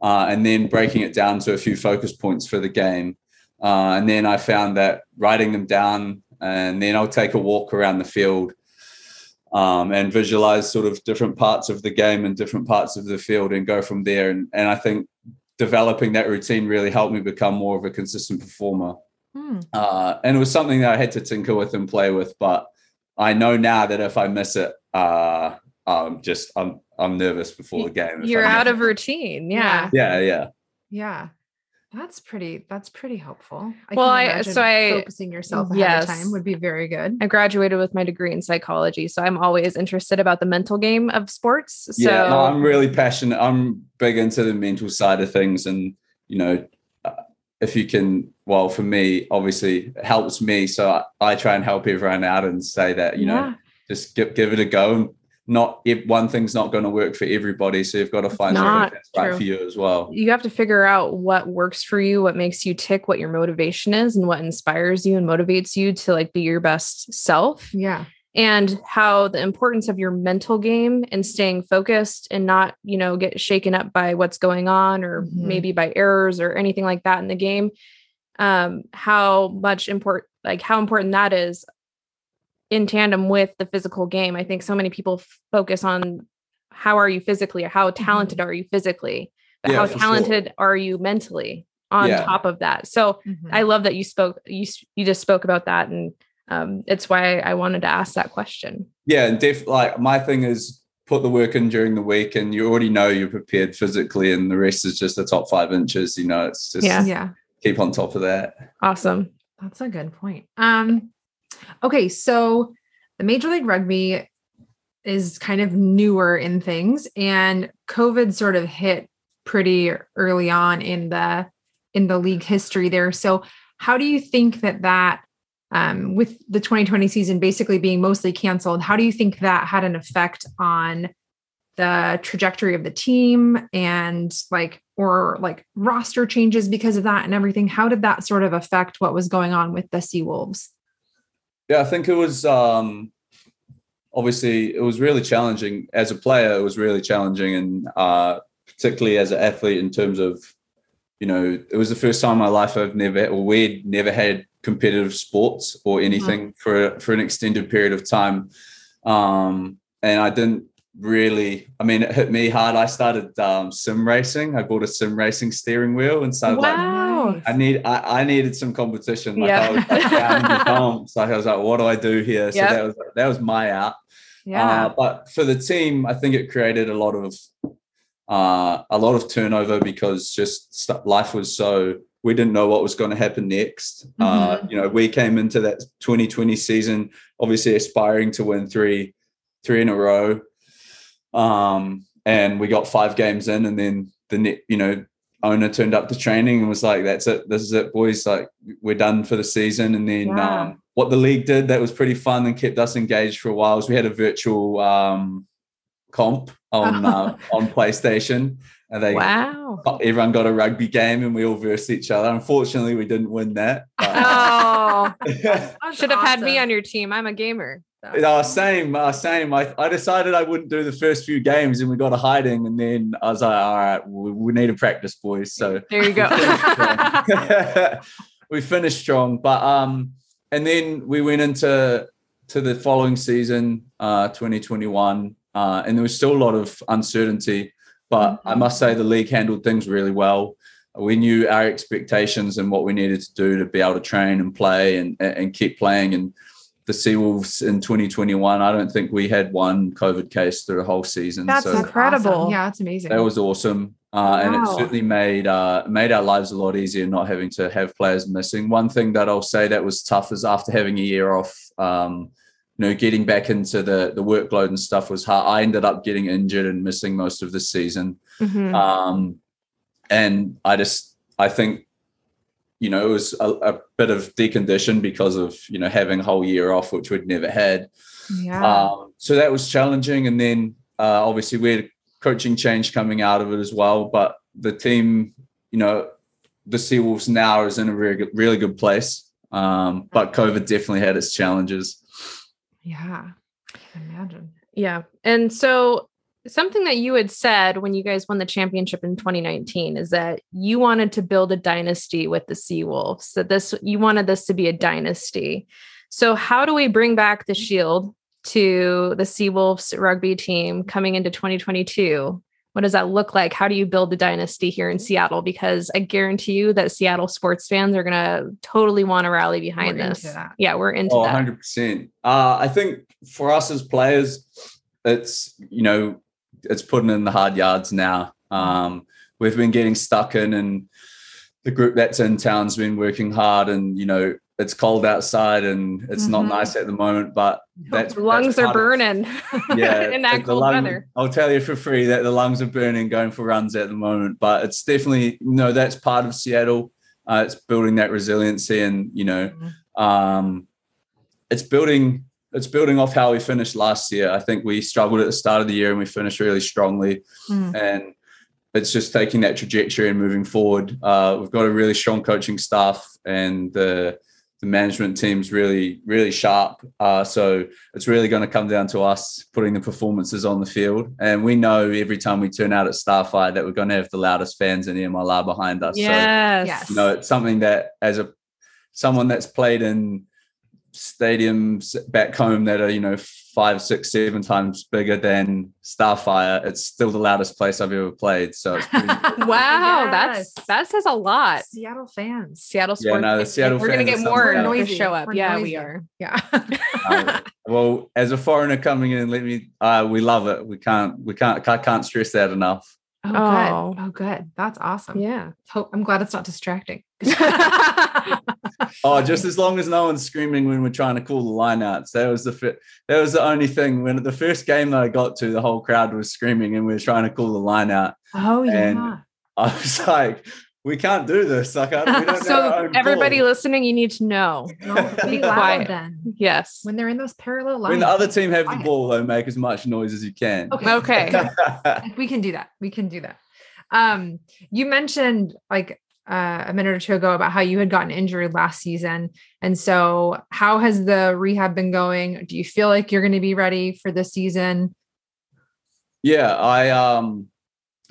Uh, and then breaking it down to a few focus points for the game. Uh, and then I found that writing them down, and then I'll take a walk around the field um, and visualize sort of different parts of the game and different parts of the field and go from there. And, and I think developing that routine really helped me become more of a consistent performer.
Hmm.
Uh, and it was something that I had to tinker with and play with. But I know now that if I miss it, uh, I'm just I'm I'm nervous before the game.
You're out of routine. Yeah.
Yeah, yeah.
Yeah. That's pretty that's pretty helpful. I
Well, I- so I-
focusing yourself ahead
Yes.
of time would be very good.
I graduated with my degree in psychology, so I'm always interested about the mental game of sports. So
yeah, no, I'm really passionate. I'm big into the mental side of things, and you know, uh, if you can, well, for me, obviously, it helps me. So I, I try and help everyone out and say that you know, just give give it a go. And not if one thing's not going to work for everybody, so you've got to find
not
something that's right for you as well.
you have to figure out what works for you, what makes you tick, what your motivation is, and what inspires you and motivates you to like be your best self.
Yeah.
and how the importance of your mental game and staying focused and not you know get shaken up by what's going on or
Mhm.
maybe by errors or anything like that in the game um how much import like how important that is in tandem with the physical game i think so many people f- focus on how are you physically or how talented are you physically but
Yeah,
how
for sure.
talented are you mentally on
Yeah.
top of that so
Mhm.
I love that you spoke you you just spoke about that and um it's why I wanted to ask that question.
Yeah, and def like my thing is put the work in during the week, and you already know you're prepared physically, and the rest is just the top five inches. You know, it's just
Yeah.
yeah.
keep on top of that.
Awesome.
That's a good point. Um, okay, so the Major League Rugby is kind of newer in things, and COVID sort of hit pretty early on in the in the league history there. So, how do you think that that um, with the 2020 season basically being mostly canceled, how do you think that had an effect on the trajectory of the team and like or like roster changes because of that and everything how did that sort of affect what was going on with the Seawolves
Yeah, I think it was um, obviously it was really challenging as a player. It was really challenging, and uh, particularly as an athlete, in terms of you know, it was the first time in my life I've never or we'd never had competitive sports or anything for for an extended period of time, um, and I didn't really. I mean, it hit me hard. I started um, sim racing. I bought a sim racing steering wheel and started like
Wow.
I need I, I needed some competition. Like
Yeah.
I was like down in the dumps. Like I was like, what do I do here? So
Yep.
that was that was my out.
Yeah.
Uh, but for the team, I think it created a lot of uh, a lot of turnover because just st- life was so we didn't know what was going to happen next. Uh,
Mhm.
you know, we came into that 2020 season obviously aspiring to win three three in a row, um, and we got five games in, and then the net, you know owner turned up to training and was like, "That's it, this is it, boys. Like we're done for the season." And then
Yeah.
um, what the league did that was pretty fun and kept us engaged for a while. Was we had a virtual um, comp on uh, on PlayStation, and they
Wow.
everyone got a rugby game and we all versed each other. Unfortunately, we didn't win that.
Oh, should have had me on your team. I'm a gamer.
Uh, same, uh, same. I, I decided I wouldn't do the first few games, and we got a hiding, and then I was like, "All right, we, we need to practice, boys." So
There you go.
we finished strong, but um, and then we went into to the following season, uh, 2021, uh, and there was still a lot of uncertainty. But I must say, the league handled things really well. We knew our expectations and what we needed to do to be able to train and play and and keep playing. And the Seawolves in 2021, I don't think we had one COVID case through the whole season.
That's
so
incredible.
awesome. Yeah, that's amazing.
that was awesome, uh, and it certainly made uh, made our lives a lot easier not having to have players missing. One thing that I'll say that was tough is after having a year off, um, you know, getting back into the the workload and stuff was hard. I ended up getting injured and missing most of the season,
Mhm.
um, and I just I think. You know, it was a, a bit of decondition because of you know having a whole year off, which we'd never had.
yeah.
Um, so that was challenging. And then uh, obviously we had coaching change coming out of it as well. But the team, you know, the Seawolves now is in a really good, really good place. Um, but COVID definitely had its challenges.
yeah. I can imagine.
Yeah. And so something that you had said when you guys won the championship in 2019 is that you wanted to build a dynasty with the Seawolves. That this you wanted this to be a dynasty. So how do we bring back the shield to the Seawolves rugby team coming into 2022? What does that look like? How do you build a dynasty here in Seattle? Because I guarantee you that Seattle sports fans are going to totally want to rally behind
We're
this.
into.
Yeah, we're into
Oh,
that.
100%. Uh, I think for us as players, it's, you know, it's putting in the hard yards now. Um, we've been getting stuck in, and the group that's in town's been working hard, and, you know, it's cold outside and it's not
Mhm.
nice at the moment, but that's
lungs
that's
are
part of-
burning
yeah,
in that cold
lung-
weather.
I'll tell you for free that the lungs are burning going for runs at the moment, but it's definitely you know that's part of Seattle. Uh, it's building that resiliency, and you know, um, it's building it's building off how we finished last year. I think we struggled at the start of the year and we finished really strongly,
Mm.
and it's just taking that trajectory and moving forward. Uh, we've got a really strong coaching staff, and the the management team's really really sharp. Uh, so it's really going to come down to us putting the performances on the field. And we know every time we turn out at Starfire that we're going to have the loudest fans in MLR behind us. So,
Yes.
Yes.
you know, it's something that as a someone that's played in stadiums back home that are, you know, five, six, seven times bigger than Starfire, it's still the loudest place I've ever played. So it's pretty
Wow,
Yes.
that's that says a lot.
Seattle fans.
Seattle sports
Yeah,
sports.
no, the Seattle
We're gonna get more
something
to
else.
show up.
We're
yeah,
noisy.
we are.
Yeah.
Uh, well, as a foreigner coming in, let me. Uh, we love it. We can't. We can't. I can't stress that enough.
Oh,
Oh.
good. Oh. oh, good. That's awesome.
Yeah.
Hope I'm glad it's not distracting.
Oh, just as long as no one's screaming when we're trying to call the lineouts. That was the fi- that was the only thing. When the first game that I got to, the whole crowd was screaming and we were trying to call the line out.
oh yeah.
And- I was like, we can't do this. Like, I, we don't
So everybody
call.
listening, you need to know.
Don't
Be
be
quiet.
then.
Yes.
When they're in those parallel lines.
when the other team have the
Quiet.
ball, though, make as much noise as you can.
Okay.
Okay.
we can do that. We can do that. Um, you mentioned like uh, a minute or two ago about how you had gotten injured last season. And so how has the rehab been going? Do you feel like you're going to be ready for this season?
Yeah, I um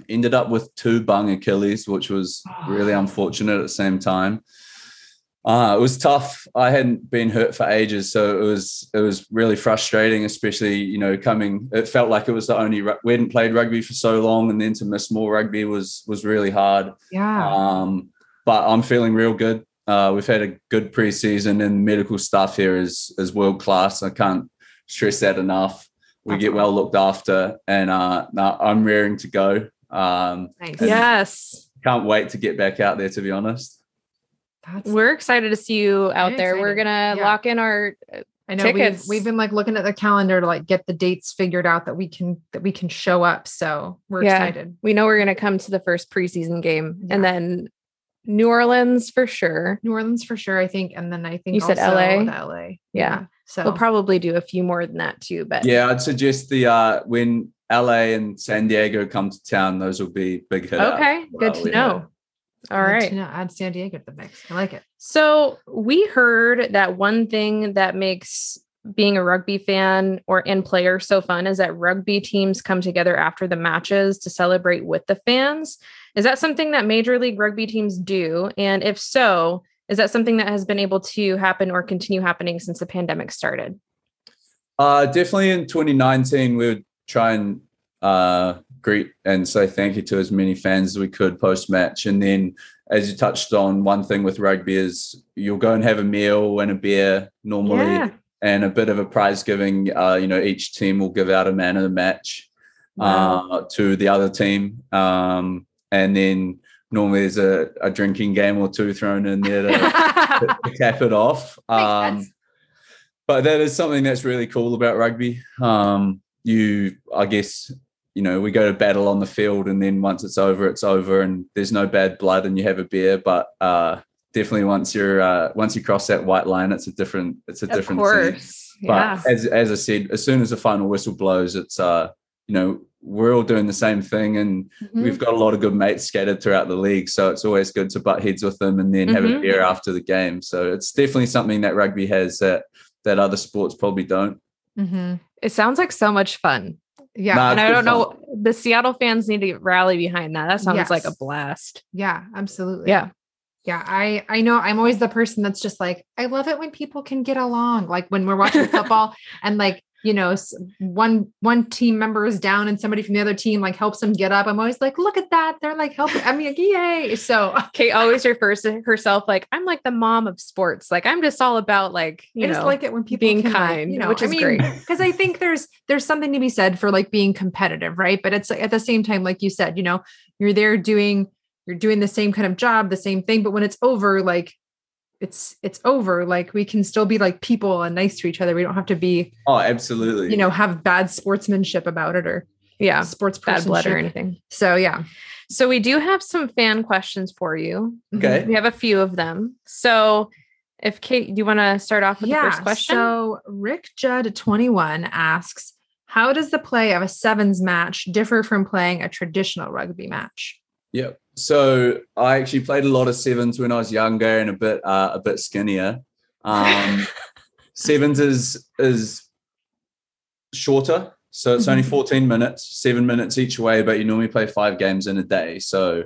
ended up with two bung Achilles, which was really unfortunate at the same time. Uh, it was tough. I hadn't been hurt for ages, so it was it was really frustrating, especially you know coming. It felt like it was the only we hadn't played rugby for so long, and then to miss more rugby was was really hard.
Yeah.
Um, but I'm feeling real good. Uh, we've had a good preseason, and medical staff here is is world class. I can't stress that enough. we
That's
get well looked after, and uh, I'm raring to go. Um,
Nice.
Yes.
can't wait to get back out there. To be honest,
That's
We're excited to see you out
I'm
there. We're gonna
Yeah.
lock in our
I know we've,
tickets.
we've been like looking at the calendar to like get the dates figured out that we can that we can show up. So we're
Yeah.
excited.
we know we're gonna come to the first preseason game and then New Orleans for sure.
New Orleans for sure, I think. And then I think
You said
also
LA?
the LA.
Yeah.
So
We'll probably do a few more than that too, but
yeah, I'd suggest the uh, when LA and San Diego come to town, those will be big hit. outs
okay,
as
good to
yeah.
know. All
good
right.
to know. add San Diego to the mix. I like it.
So we heard that one thing that makes being a rugby fan or in player so fun is that rugby teams come together after the matches to celebrate with the fans. Is that something that major league rugby teams do? And if so, is that something that has been able to happen or continue happening since the pandemic started?
Uh, definitely in 2019, we would try and uh, greet and say thank you to as many fans as we could post match. And then, as you touched on, one thing with rugby is you'll go and have a meal and a beer normally,
Yeah.
and a bit of a prize giving. Uh, you know, each team will give out a man of the match
Wow.
uh, to the other team. Um, and then normally there's a, a drinking game or two thrown in there to, to cap it off. Um, but that is something that's really cool about rugby. Um, you, I guess, you know, we go to battle on the field, and then once it's over, it's over, and there's no bad blood, and you have a beer. But uh, definitely, once you're uh, once you cross that white line, it's a different, it's a
of
different
course.
But
Yeah.
as as I said, as soon as the final whistle blows, it's uh, you know, we're all doing the same thing, and
Mhm.
we've got a lot of good mates scattered throughout the league. So it's always good to butt heads with them and then have a
Mhm.
beer after the game. So it's definitely something that rugby has that that other sports probably don't.
Mm-hmm.
It sounds like so much fun.
Yeah.
Nah,
and I don't know, the Seattle fans need to rally behind that. That sounds like a blast.
yeah, absolutely.
Yeah.
Yeah, I I know I'm always the person that's just like I love it when people can get along. Like when we're watching football and like you know one one team member is down and somebody from the other team like helps them get up. I'm always like, look at that, they're like helping. I mean, like, yay! So
Kate always refers to herself like I'm like the mom of sports. Like I'm just all about like you
I just
know
like it when people
being
can, like,
kind,
you know,
which
I mean,
great.
because I think there's there's something to be said for like being competitive, right? But it's like, at the same time, like you said, you know, you're there doing you're doing the same kind of job, the same thing, but when it's over, like it's it's over. Like we can still be like people and nice to each other. We don't have to be,
Oh, absolutely.
you know, have bad sportsmanship about it or
yeah
sports
bad blood or anything.
So yeah,
So we do have some fan questions for you.
Okay.
We have a few of them. So if Kate, do you want to start off with the first question?
So Rick Judd 21 asks, how does the play of a sevens match differ from playing a traditional rugby match?
Yep. So I actually played a lot of sevens when I was younger and a bit uh, a bit skinnier. Um, sevens is is shorter, so it's only
Mhm.
14 minutes, seven minutes each way, but you normally play five games in a day. So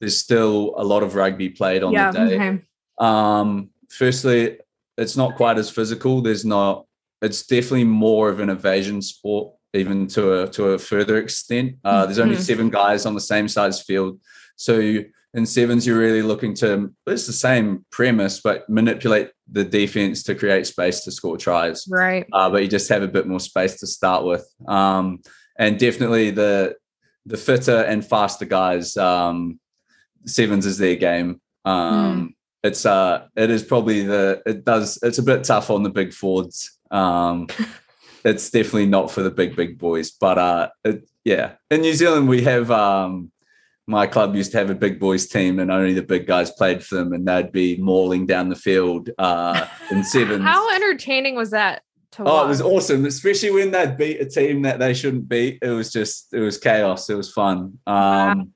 there's still a lot of rugby played on
Yeah,
the day.
Okay.
Um, firstly, it's not quite as physical. There's not. It's definitely more of an evasion sport, even to a to a further extent. Uh, there's only
Mhm.
seven guys on the same size field, so you, in sevens you're really looking to. It's the same premise, but manipulate the defense to create space to score tries
right.
uh, but you just have a bit more space to start with. Um, and definitely the the fitter and faster guys, um, sevens is their game. Um, It's uh, it is probably the it does it's a bit tough on the big forwards. Um, it's definitely not for the big big boys, but uh, it, yeah. In New Zealand, we have um, my club used to have a big boys team, and only the big guys played for them, and they'd be mauling down the field uh, in sevens.
How entertaining was that to watch?
Oh, it was awesome, especially when they'd beat a team that they shouldn't beat. It was just, it was chaos. It was fun. Um,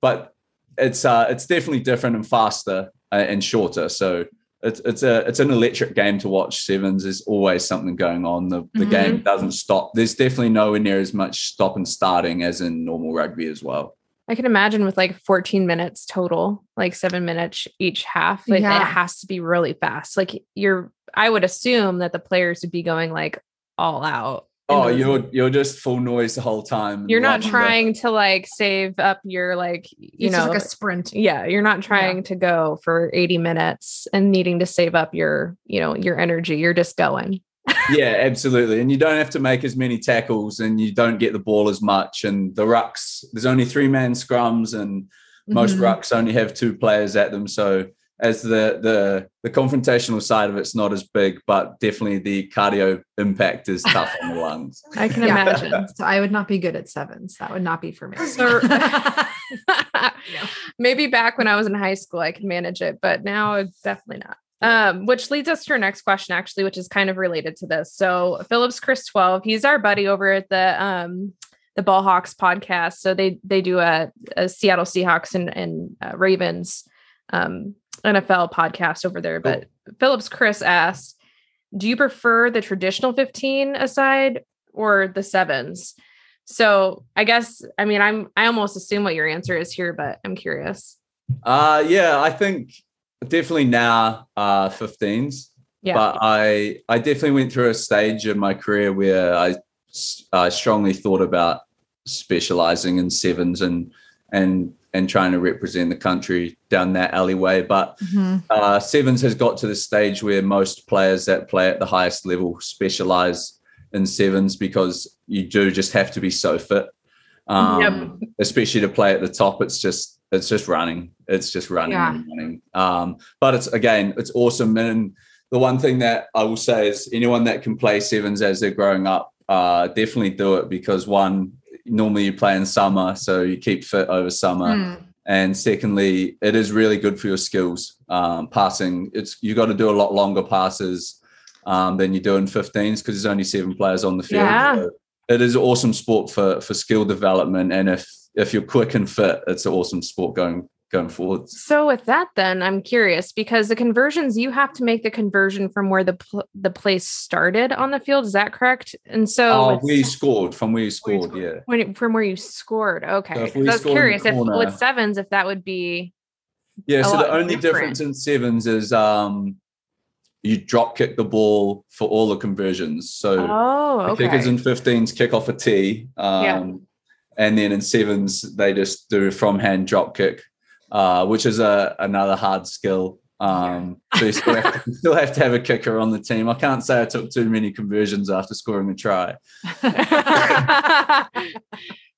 But it's uh, it's definitely different and faster uh, and shorter. So it's it's a it's an electric game to watch. Sevens is always something going on. The the
Mhm.
game doesn't stop. There's definitely nowhere near as much stop and starting as in normal rugby as well.
I can imagine with like 14 minutes total, like seven minutes each half, like
Yeah.
it has to be really fast. Like you're, I would assume that the players would be going like all out. In
Oh, you're you're just full noise the whole time.
you're not trying to like save up your like, you
it's
know,
like a sprint.
yeah, you're not trying to go for 80 minutes and needing to save up your, you know, your energy. You're just going.
yeah, absolutely. And you don't have to make as many tackles and you don't get the ball as much. And the rucks, there's only three man scrums and most
Mhm.
rucks only have two players at them. So as the the the confrontational side of it's not as big, but definitely the cardio impact is tough on the lungs.
I can
Yeah.
imagine.
So I would not be good at sevens. That would not be for me.
So- Maybe back when I was in high school, I could manage it, but now it's definitely not. Um, which leads us to our next question, actually, which is kind of related to this. So Phillips Chris 12, he's our buddy over at the um the Ball Hawks podcast. So they they do a, a Seattle Seahawks and, and uh, Ravens um NFL podcast over there. But Phillips Chris asked, do you prefer the traditional 15 aside or the sevens? So I guess I mean I'm I almost assume what your answer is here, but I'm curious.
Uh yeah, I think definitely now uh 15s.
Yeah.
But I I definitely went through a stage of my career where I I strongly thought about specializing in sevens and and and trying to represent the country down that alleyway. But
Mhm.
uh, sevens has got to the stage where most players that play at the highest level specialize in sevens because you do just have to be so fit. Um, especially to play at the top. It's just it's just running. It's just running
Yeah.
and running. Um, but it's again, it's awesome. And the one thing that I will say is anyone that can play sevens as they're growing up, uh, definitely do it because one, normally you play in summer, so you keep fit over summer.
Mm.
And secondly, it is really good for your skills. Um, passing, it's you got to do a lot longer passes um, than you do in 15s because there's only seven players on the field.
Yeah.
So it is an awesome sport for for skill development, and if if you're quick and fit, it's an awesome sport going going forward.
So with that, then I'm curious because the conversions you have to make the conversion from where the pl- the place started on the field. Is that correct? And so
Oh,
with-
where you scored from where you scored,
scored.
yeah.
when it- from where you scored. Okay,
we
I was
scored
curious if with sevens if that would be
Yeah, so the only
different.
difference in sevens is um you drop kick the ball for all the conversions. So
oh okay.
kickers in 15s kick off a tee. Um,
Yeah.
And then in sevens, they just do a from hand drop kick, uh, which is a another hard skill. Um, so you still have, to, still have to have a kicker on the team. I can't say I took too many conversions after scoring a try.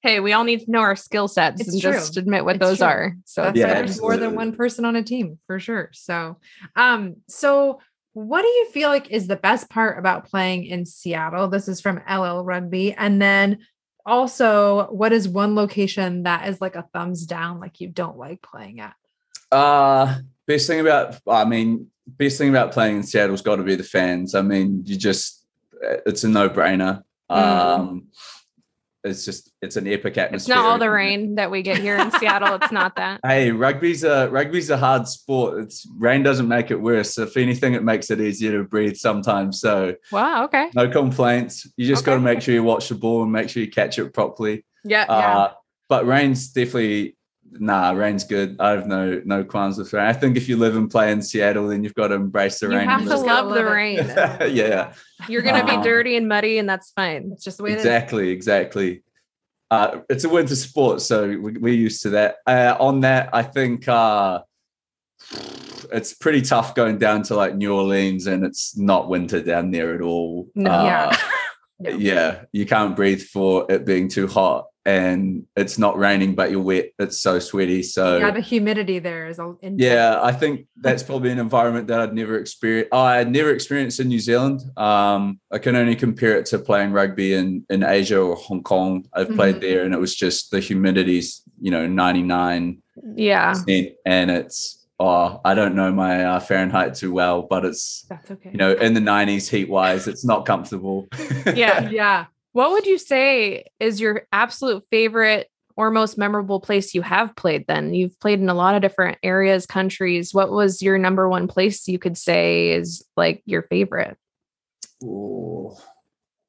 hey, we all need to know our skill sets
It's
and
true.
just admit what
It's
those
true.
are. So
That's
Yeah,
there's more than one person on a team for sure. So, um, so what do you feel like is the best part about playing in Seattle? This is from LL Rugby, and then also, what is one location that is like a thumbs down, like you don't like playing at?
Uh best thing about I mean, best thing about playing in Seattle's got to be the fans. I mean, you just it's a no-brainer.
Mm.
Um it's just it's an epic atmosphere.
it's not all the rain that we get here in Seattle. It's not that.
Hey, rugby's a rugby's a hard sport. It's rain doesn't make it worse. If anything, it makes it easier to breathe sometimes. So
Wow. Okay.
no complaints. You just got to make sure you watch the ball and make sure you catch it properly.
Yeah.
Uh, but rain's definitely nah. Rain's good. I have no no qualms with rain. I think if you live and play in Seattle, then you've got to embrace the
you
rain.
You
have
to
live-
love the rain.
yeah,
You're gonna be
Um,
dirty and muddy, and that's fine.
It's just the way it is.
exactly, exactly. Uh, it's a winter sport, so we, we're used to that. Uh, on that, I think uh, it's pretty tough going down to like New Orleans, and it's not winter down there at all.
No.
Uh,
Yeah. No.
yeah, you can't breathe for it being too hot, and it's not raining, but you're wet. It's so sweaty. So
Yeah, the humidity there is intense.
yeah, I think that's probably an environment that I'd never experienced. I had never experienced in New Zealand. Um, I can only compare it to playing rugby in, in Asia or Hong Kong. I've played
Mhm.
there, and it was just the humidity's you know ninety nine
Yeah.
and it's oh I don't know my uh, Fahrenheit too well, but it's
That's okay.
you know in the nineties heat wise, it's not comfortable.
Yeah.
yeah.
What would you say is your absolute favorite or most memorable place you have played then? You've played in a lot of different areas, countries. What was your number one place you could say is like your favorite?
Ooh.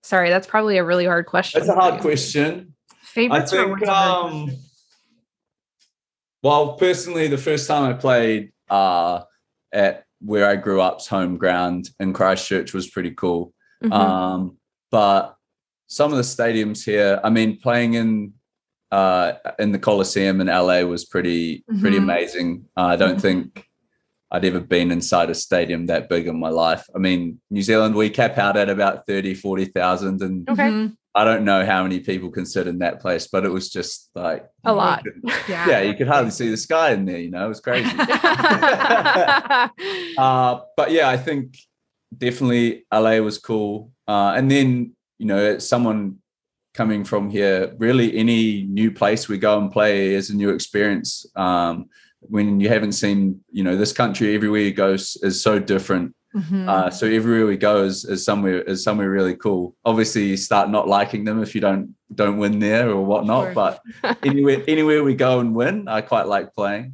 Sorry, that's probably a really hard question.
That's a hard question. I
Favorites
think.
always a hard
Um,
question.
well, personally, the first time I played uh, at where I grew up's home ground in Christchurch was pretty cool.
Mhm.
Um, but some of the stadiums here, I mean, playing in uh, in the Coliseum in LA was pretty pretty
Mhm.
amazing. Uh, I don't
Mhm.
think I'd ever been inside a stadium that big in my life. I mean, New Zealand, we cap out at about 30, 40,000. And
Okay.
Mhm.
I don't know how many people can sit in that place, but it was just like
A lot.
Yeah.
Yeah, you could hardly see the sky in there, you know, it was crazy. uh, but yeah, I think definitely LA was cool. Uh, and then, you know, someone coming from here, really any new place we go and play is a new experience. Um, when you haven't seen, you know, this country everywhere you go is, so different.
Mhm.
Uh, so everywhere we go is, is somewhere is somewhere really cool. Obviously, you start not liking them if you don't don't win there or whatnot.
course.
But anywhere anywhere we go and win, I quite like playing.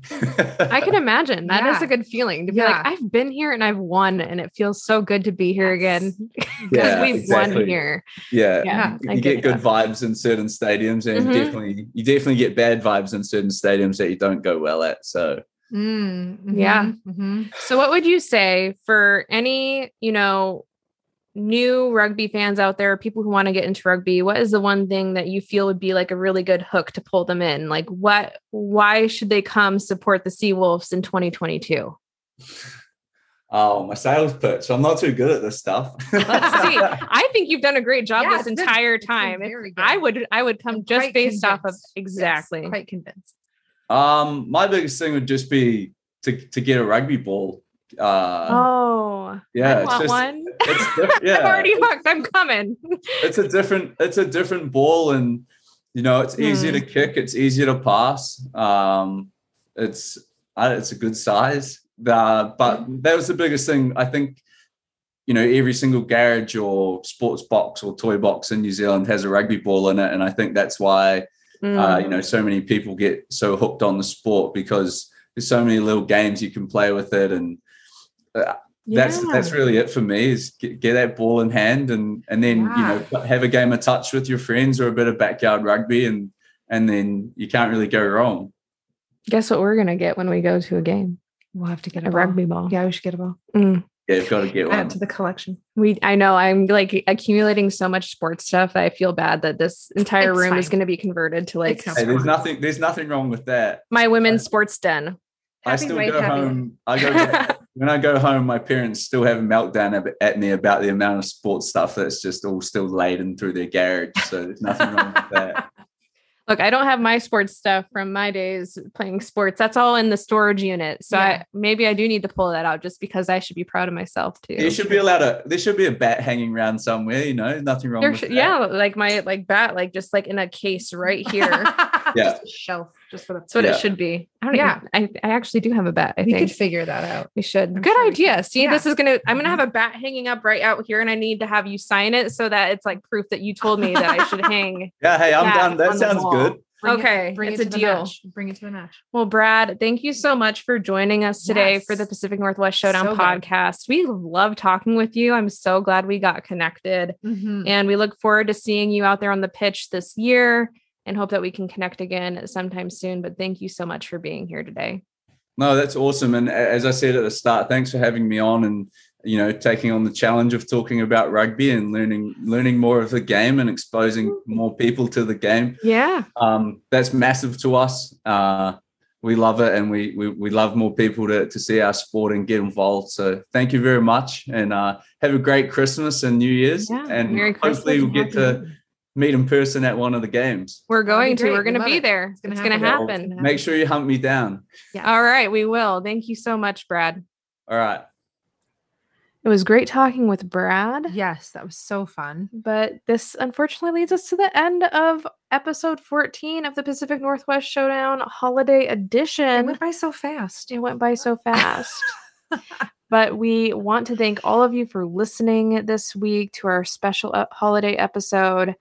I can imagine that is
Yeah.
a good feeling to be
Yeah.
like, I've been here and I've won, and it feels so good to be here again because
Yeah,
we've
exactly.
won here.
yeah.
Yeah,
You
I
get
get
good
that.
vibes in certain stadiums, and
Mhm.
definitely you definitely get bad vibes in certain stadiums that you don't go well at. So
Mm,
Yeah.
mhm, mhm.
So, what would you say for any, you know, new rugby fans out there, people who want to get into rugby? What is the one thing that you feel would be like a really good hook to pull them in? Like, what, why should they come support the Seawolves in 2022?
oh my sales pitch. I'm not too good at this stuff.
Let's see. I think you've done a great job
Yeah,
this entire
been
time. If
very good.
I would, I would come
I'm
just
quite
based off of
convinced. Yes,
exactly.
quite convinced.
Um, my biggest thing would just be to to get a rugby ball. Uh,
oh,
yeah,
I
it's just
one.
it's diff- yeah,
I'm already hooked. I'm coming.
it's a different it's a different ball and you know it's easier
Hmm.
to kick it's easier to pass um it's I- it's a good size uh, but that was the biggest thing i think you know every single garage or sports box or toy box in new zealand has a rugby ball in it and i think that's why uh,
Mm.
you know so many people get so hooked on the sport because there's so many little games you can play with it and uh, that's
Yeah.
that's really it for me is get, get that ball in hand and and then you know have a game of touch with your friends or a bit of backyard rugby and and then you can't really go wrong
Guess what we're gonna get when we go to a game?
We'll have to get
A
a, ball.
rugby ball.
Yeah, we should get a ball.
Mm.
yeah you've got to get one
Add to the collection.
We, I know, I'm like accumulating so much sports stuff that I feel bad that this entire
It's
room is going to be converted to like
hey, there's nothing there's nothing wrong with that
my women's sports den.
i
Happy
still
weight,
go home i go when i go home my parents still have a meltdown at me about the amount of sports stuff that's just all still laden through their garage so there's nothing wrong with that
Look, I don't have my sports stuff from my days playing sports. That's all in the storage unit. So
Yeah.
I, maybe I do need to pull that out just because I should be proud of myself too.
There should be allowed a there should be a bat hanging around somewhere, you know, nothing wrong
There
with
should-
that.
yeah, like my like bat, like just like in a case right here.
Yeah.
Just a shelf, just for the.
That's what
Yeah.
it should be. I don't
Yeah.
even, I, I actually do have a bat. I
we
think
could figure that out.
we should.
I'm
Good
sure
idea.
can.
See,
Yeah.
this is gonna. I'm gonna
Mhm.
have a bat hanging up right out here, and I need to have you sign it so that it's like proof that you told me that I should hang.
Yeah, hey, I'm
bat
done. That sounds good.
Bring it-
Okay,
bring
it's
it
a deal.
match. Bring it to the match.
Well, Brad, thank you so much for joining us today for the Pacific Northwest Showdown
So good.
podcast. We love talking with you. I'm so glad we got connected.
Mhm.
And we look forward to seeing you out there on the pitch this year and hope that we can connect again sometime soon. But thank you so much for being here today.
No, that's awesome. And as I said at the start, thanks for having me on and you know taking on the challenge of talking about rugby and learning learning more of the game and exposing more people to the game.
Yeah.
Um, that's massive to us. Uh, we love it, and we, we we love more people to to see our sport and get involved. So thank you very much, and uh, have a great Christmas and New Year's,
Yeah,
and
Merry Christmas
hopefully we'll get
Happy
to. Meet in person at one of the games.
We're going to. We're going to be
it.
there.
It's gonna
It's going to
happen.
happen.
Make sure you hunt me down. Yeah.
All right. We will. Thank you so much, Brad.
All right.
It was great talking with Brad.
Yes, that was so fun.
But this unfortunately leads us to the end of episode 14 of the Pacific Northwest Showdown Holiday Edition.
It went by so fast.
It went by so fast. but we want to thank all of you for listening this week to our special uh, holiday episode.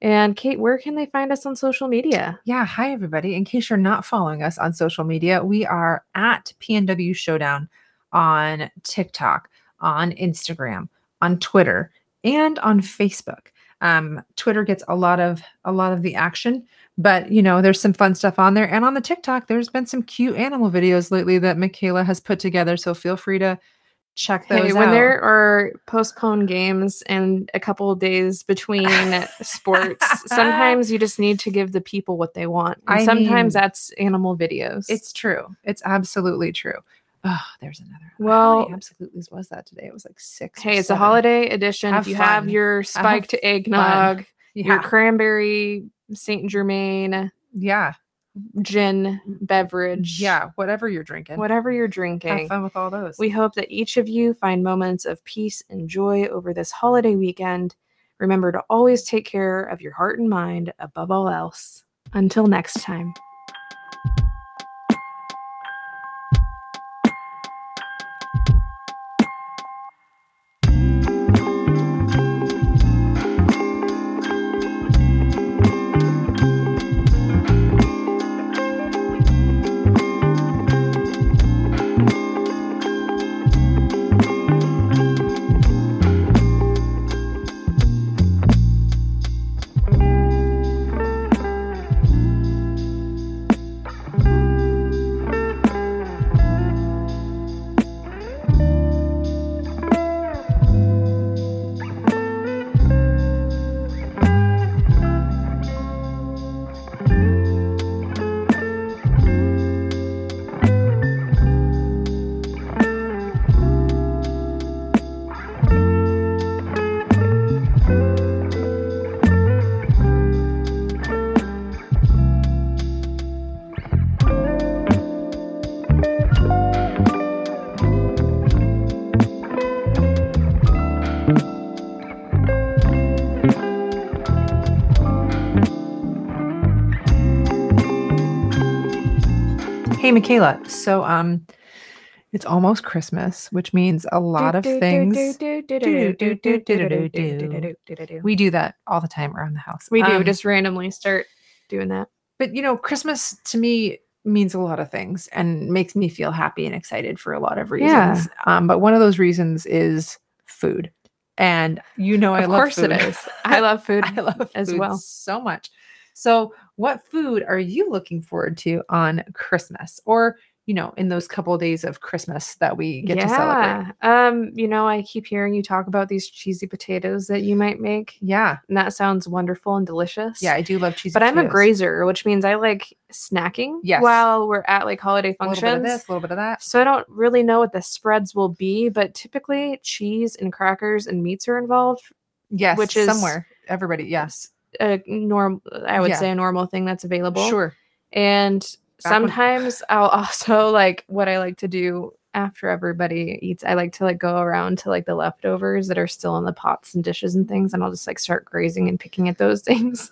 And Kate, where can they find us on social media?
Yeah. Hi, everybody. In case you're not following us on social media, we are at PNW Showdown on TikTok, on Instagram, on Twitter, and on Facebook. Um, Twitter gets a lot of a lot of the action, but you know, there's some fun stuff on there. And on the TikTok, there's been some cute animal videos lately that Michaela has put together. So feel free to check those
Hey,
out.
when there are postponed games and a couple of days between sports, sometimes you just need to give the people what they want. And
I
sometimes
mean,
that's animal videos.
It's true. It's absolutely true. Oh, there's another.
Well-
many absolutely's was that today? It was like six.
Hey, it's a holiday edition.
Have
if you have your spiked eggnog, your cranberry Saint Germain
yeah,
gin beverage,
yeah. Whatever you're drinking,
whatever you're drinking.
have fun with all those.
We hope that each of you find moments of peace and joy over this holiday weekend. Remember to always take care of your heart and mind above all else. Until next time.
Hey, Michaela. So, um, it's almost Christmas, which means a lot of things. We do that all the time around the house.
We do
Um,
just randomly start doing that.
but you know, Christmas to me means a lot of things and makes me feel happy and excited for a lot of reasons.
Yeah.
Um, but one of those reasons is food. And you know, I
of
love
course it
food.
is. I love food.
I love food as
well.
so much. So, what food are you looking forward to on Christmas or, you know, in those couple of days of Christmas that we get to celebrate?
Um, you know, I keep hearing you talk about these cheesy potatoes that you might make,
Yeah.
and that sounds wonderful and delicious.
Yeah, I do love cheese.
but I'm a grazer, which means I like snacking
Yes.
while we're at like holiday functions.
A little bit of this, a little bit of that.
So I don't really know what the spreads will be, but typically cheese and crackers and meats are involved.
Yes,
Which is-
somewhere. Everybody, yes.
A norm, I would
Yeah.
say a normal thing that's available.
Sure.
And
Back when-
sometimes I'll also like what I like to do after everybody eats. I like to like go around to like the leftovers that are still in the pots and dishes and things, and I'll just like start grazing and picking at those things.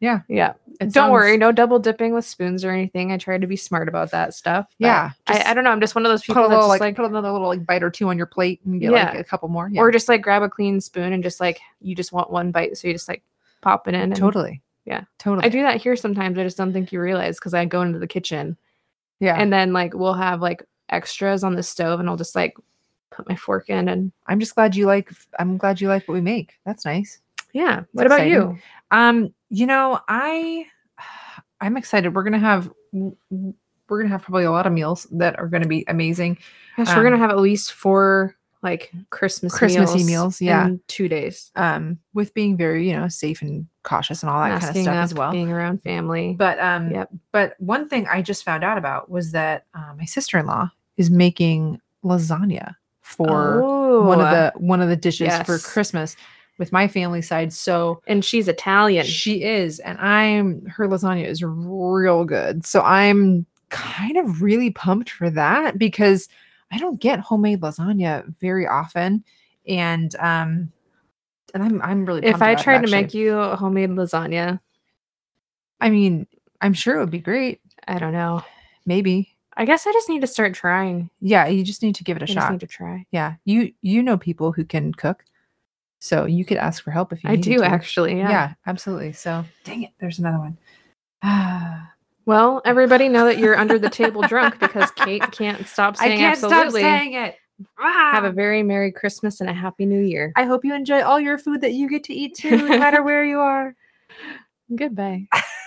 Yeah.
Yeah.
It
Don't worry, no double dipping with spoons or anything. I try to be smart about that stuff.
Yeah,
I, I don't know. I'm just one of those people that's
little like,
like,
put another little like bite or two on your plate and get like a couple more. Yeah.
or just like grab a clean spoon and just like you just want one bite, so you just like pop it in. And
totally.
Yeah.
Totally.
I do that here sometimes. I just don't think you realize because I go into the kitchen
yeah.
and then like we'll have like extras on the stove and I'll just like put my fork in and
I'm just glad you like I'm glad you like what we make. That's nice.
yeah. What about
exciting.
you?
Um, you know, I I'm excited. We're gonna have we're gonna have probably a lot of meals that are gonna be amazing.
Gosh, we're gonna
Um,
have at least four like Christmas
Christmassy meals, yeah.
in two days.
Um, with being very, you know, safe and cautious and all that kind of stuff
up,
as well.
being around family.
But um,
Yep.
but one thing I just found out about was that uh, my sister in law is making lasagna for one of
Oh,
the one of the dishes for. Christmas with my family side. So
and she's Italian.
she is, and I'm her lasagna is real good. So I'm kind of really pumped for that because I don't get homemade lasagna very often, and um, and I'm I'm really
if I
it,
tried to make you homemade lasagna,
I mean, I'm sure it would be great.
I don't know.
Maybe,
I guess I just need to start trying.
yeah. You just need to give it a
I just
shot.
need to try.
Yeah, you you know people who can cook, so you could ask for help if you.
I do
to.
actually.
Yeah.
Yeah.
absolutely. So dang it, there's another one. Ah,
Well, everybody know that you're under the table drunk because Kate can't stop saying I
can't
absolutely.
stop saying it.
Have a
Ah.
very Merry Christmas and a Happy New Year.
I hope you enjoy all your food that you get to eat too, no matter where you are.
Goodbye.